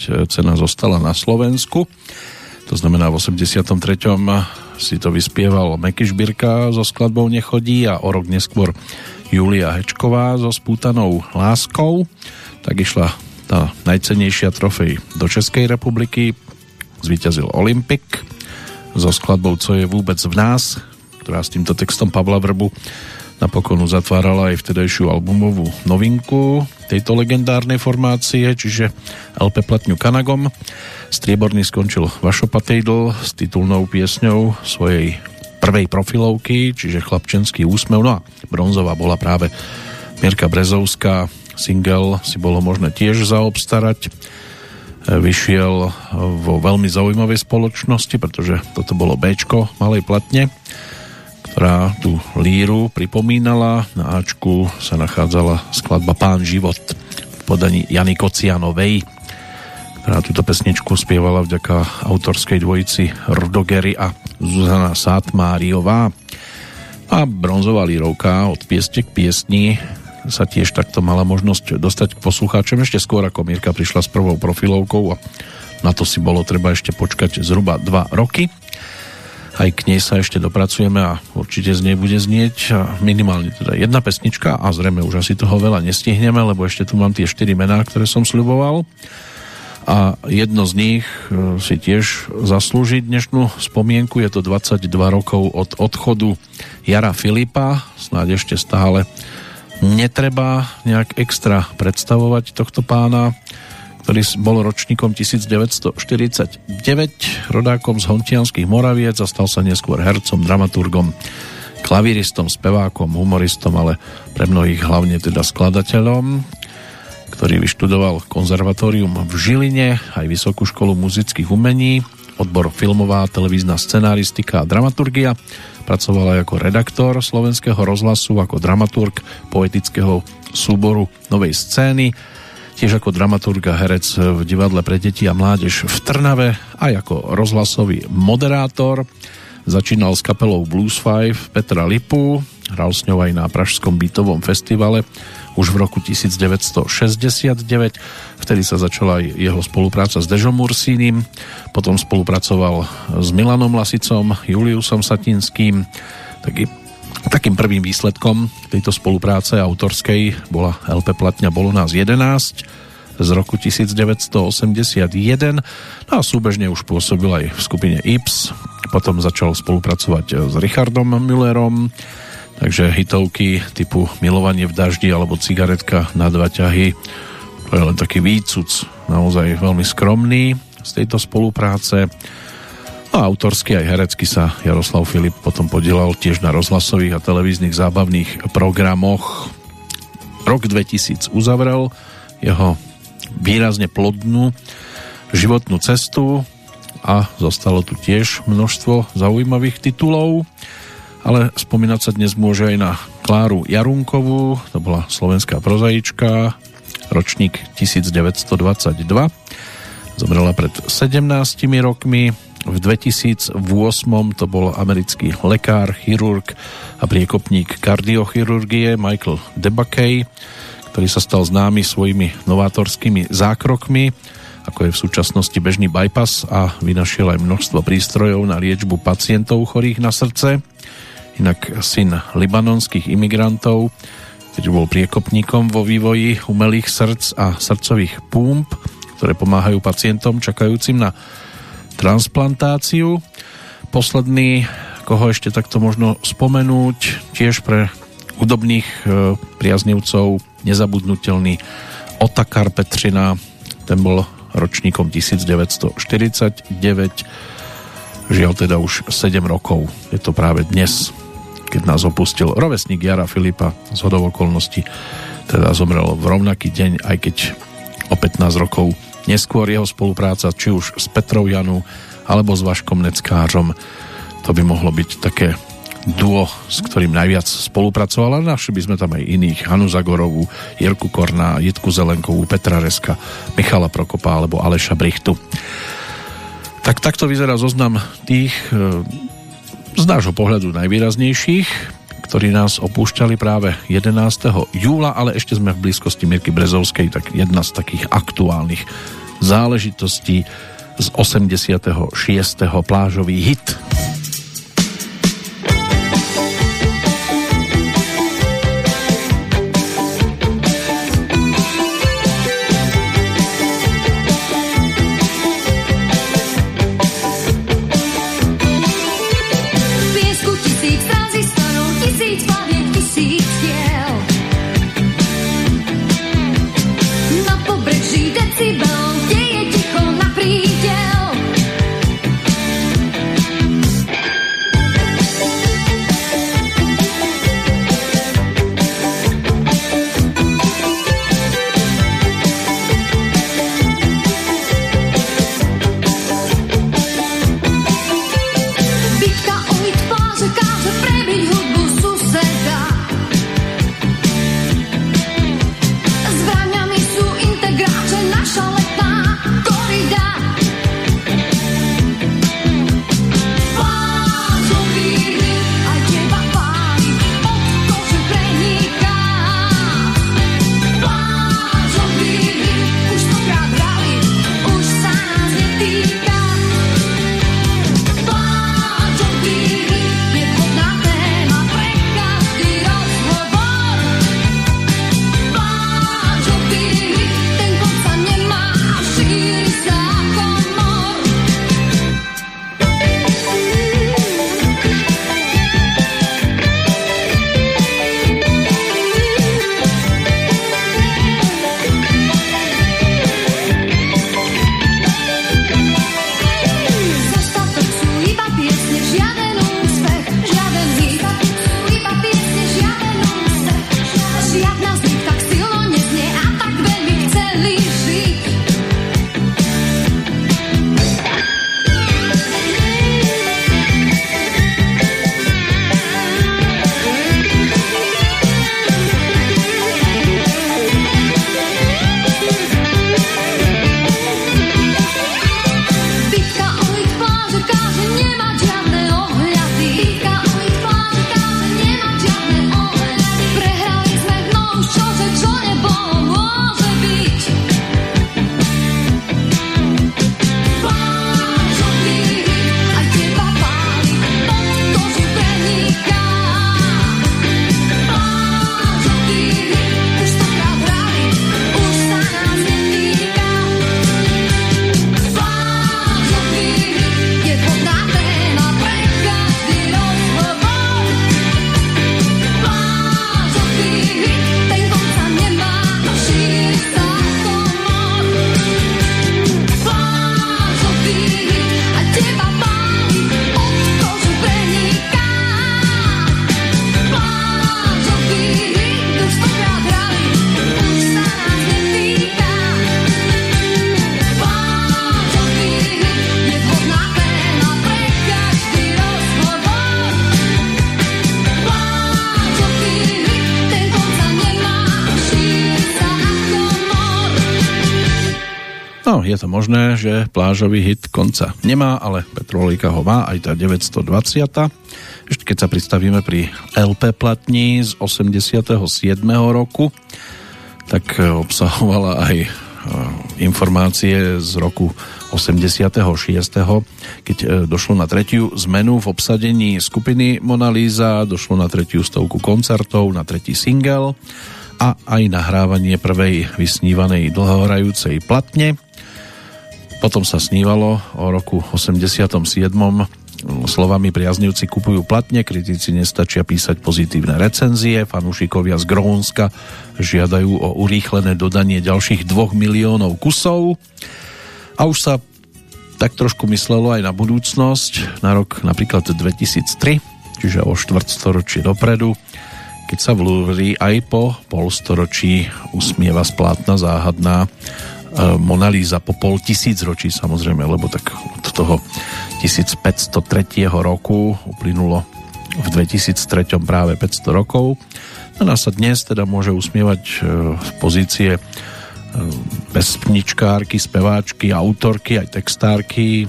Keď cena zostala na Slovensku, to znamená v 83. si to vyspieval Meky Žbírka so skladbou Nechodí a o rok neskôr Julia Hečková so spútanou láskou, tak išla tá najcenejšia trofej do Českej republiky, zvíťazil Olympik so skladbou Co je vôbec v nás, ktorá s týmto textom Pavla Vrbu napokon uzatvárala aj vtedajšiu albumovú novinku tejto legendárnej formácie, čiže LP platňu Kanagom. Strieborný skončil Vašo Patejdl s titulnou piesňou svojej prvej profilovky, čiže Chlapčenský úsmev. No a bronzová bola práve Mirka Brezovská. Single si bolo možné tiež zaobstarať. Vyšiel vo veľmi zaujímavej spoločnosti, pretože toto bolo Bčko malej platne ktorá tú líru pripomínala. Na Ačku sa nachádzala skladba Pán život v podaní Jany Kocianovej, ktorá túto pesničku spievala vďaka autorskej dvojici Rdogery a Zuzana Sátmáriová. A bronzová lírovka od pieste k piesni sa tiež takto mala možnosť dostať k poslucháčom ešte skôr ako Mirka prišla s prvou profilovkou a na to si bolo treba ešte počkať zhruba 2 roky aj k nej sa ešte dopracujeme a určite z nej bude znieť minimálne teda jedna pesnička a zrejme už asi toho veľa nestihneme, lebo ešte tu mám tie 4 mená, ktoré som sľuboval. A jedno z nich e, si tiež zaslúži dnešnú spomienku. Je to 22 rokov od odchodu Jara Filipa, snáď ešte stále netreba nejak extra predstavovať tohto pána, ktorý bol ročníkom 1949, rodákom z Hontianských Moraviec a stal sa neskôr hercom, dramaturgom, klavíristom, spevákom, humoristom, ale pre mnohých hlavne teda skladateľom ktorý vyštudoval konzervatórium v Žiline, aj Vysokú školu muzických umení, odbor filmová, televízna scenáristika a dramaturgia. Pracoval aj ako redaktor slovenského rozhlasu, ako dramaturg poetického súboru Novej scény, tiež ako dramaturg a herec v divadle pre deti a mládež v Trnave, aj ako rozhlasový moderátor. Začínal s kapelou Blues Five Petra Lipu, hral s ňou aj na Pražskom bytovom festivale už v roku 1969. Vtedy sa začala aj jeho spolupráca s Dežom Mursínim, potom spolupracoval s Milanom Lasicom, Juliusom Satinským. Taký, takým prvým výsledkom tejto spolupráce autorskej bola LP platňa Bolo nás 11 z roku 1981 no a súbežne už pôsobil aj v skupine Ips. Potom začal spolupracovať s Richardom Müllerom. Takže hitovky typu Milovanie v daždi alebo Cigaretka na dva ťahy to je len taký výcuc naozaj veľmi skromný z tejto spolupráce a autorsky aj herecky sa Jaroslav Filip potom podielal tiež na rozhlasových a televíznych zábavných programoch rok 2000 uzavrel jeho výrazne plodnú životnú cestu a zostalo tu tiež množstvo zaujímavých titulov ale spomínať sa dnes môže aj na Kláru Jarunkovú, to bola slovenská prozaička, ročník 1922. Zomrela pred 17 rokmi. V 2008 to bol americký lekár, chirurg a priekopník kardiochirurgie Michael Debakey, ktorý sa stal známy svojimi novátorskými zákrokmi, ako je v súčasnosti bežný bypass a vynašiel aj množstvo prístrojov na liečbu pacientov chorých na srdce. Inak syn libanonských imigrantov, ktorý bol priekopníkom vo vývoji umelých srdc a srdcových pump, ktoré pomáhajú pacientom čakajúcim na transplantáciu. Posledný, koho ešte takto možno spomenúť, tiež pre hudobných e, priaznivcov nezabudnutelný Otakar Petřina, ten bol ročníkom 1949, žiaľ teda už 7 rokov, je to práve dnes keď nás opustil rovesník Jara Filipa. Z hodov okolností, teda zomrel v rovnaký deň, aj keď o 15 rokov neskôr jeho spolupráca či už s Petrou Janu alebo s Vaškom Neckářom to by mohlo byť také duo, s ktorým najviac spolupracoval, ale našli by sme tam aj iných, Hanu Zagorovú, Jirku Korná, Jitku Zelenkovú, Petra Reska, Michala Prokopa alebo Aleša Brichtu. Tak takto vyzerá zoznam tých z nášho pohľadu najvýraznejších, ktorí nás opúšťali práve 11. júla, ale ešte sme v blízkosti Mirky Brezovskej, tak jedna z takých aktuálnych záležitostí z 86. plážový hit. To možné, že plážový hit konca nemá, ale Petrolika ho má, aj tá 920. Ešte keď sa pristavíme pri LP platní z 87. roku, tak e, obsahovala aj e, informácie z roku 86. keď e, došlo na tretiu zmenu v obsadení skupiny Mona Lisa, došlo na tretiu stovku koncertov, na tretí single a aj nahrávanie prvej vysnívanej dlhohrajúcej platne potom sa snívalo o roku 87. Slovami priaznivci kupujú platne, kritici nestačia písať pozitívne recenzie, fanúšikovia z Grónska žiadajú o urýchlené dodanie ďalších 2 miliónov kusov. A už sa tak trošku myslelo aj na budúcnosť, na rok napríklad 2003, čiže o štvrtstoročie dopredu, keď sa v Louvre aj po polstoročí usmieva splátna záhadná Mona Lisa po pol tisíc ročí samozrejme, lebo tak od toho 1503 roku uplynulo v 2003 práve 500 rokov. No nás sa dnes teda môže usmievať e, z pozície e, pesničkárky, speváčky, autorky, aj textárky.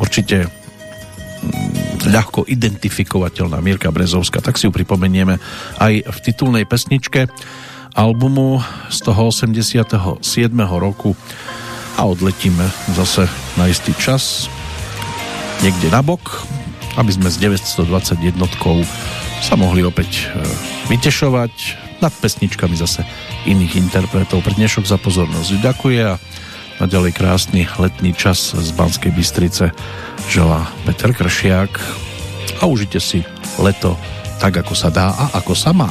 Určite mm, ľahko identifikovateľná Mirka Brezovská, tak si ju pripomenieme aj v titulnej pesničke albumu z toho 87. roku a odletíme zase na istý čas niekde na bok, aby sme s 921 sa mohli opäť e, vytešovať nad pesničkami zase iných interpretov. Pre dnešok za pozornosť ďakuje a naďalej krásny letný čas z Banskej Bystrice želá Peter Kršiak a užite si leto tak, ako sa dá a ako sa má.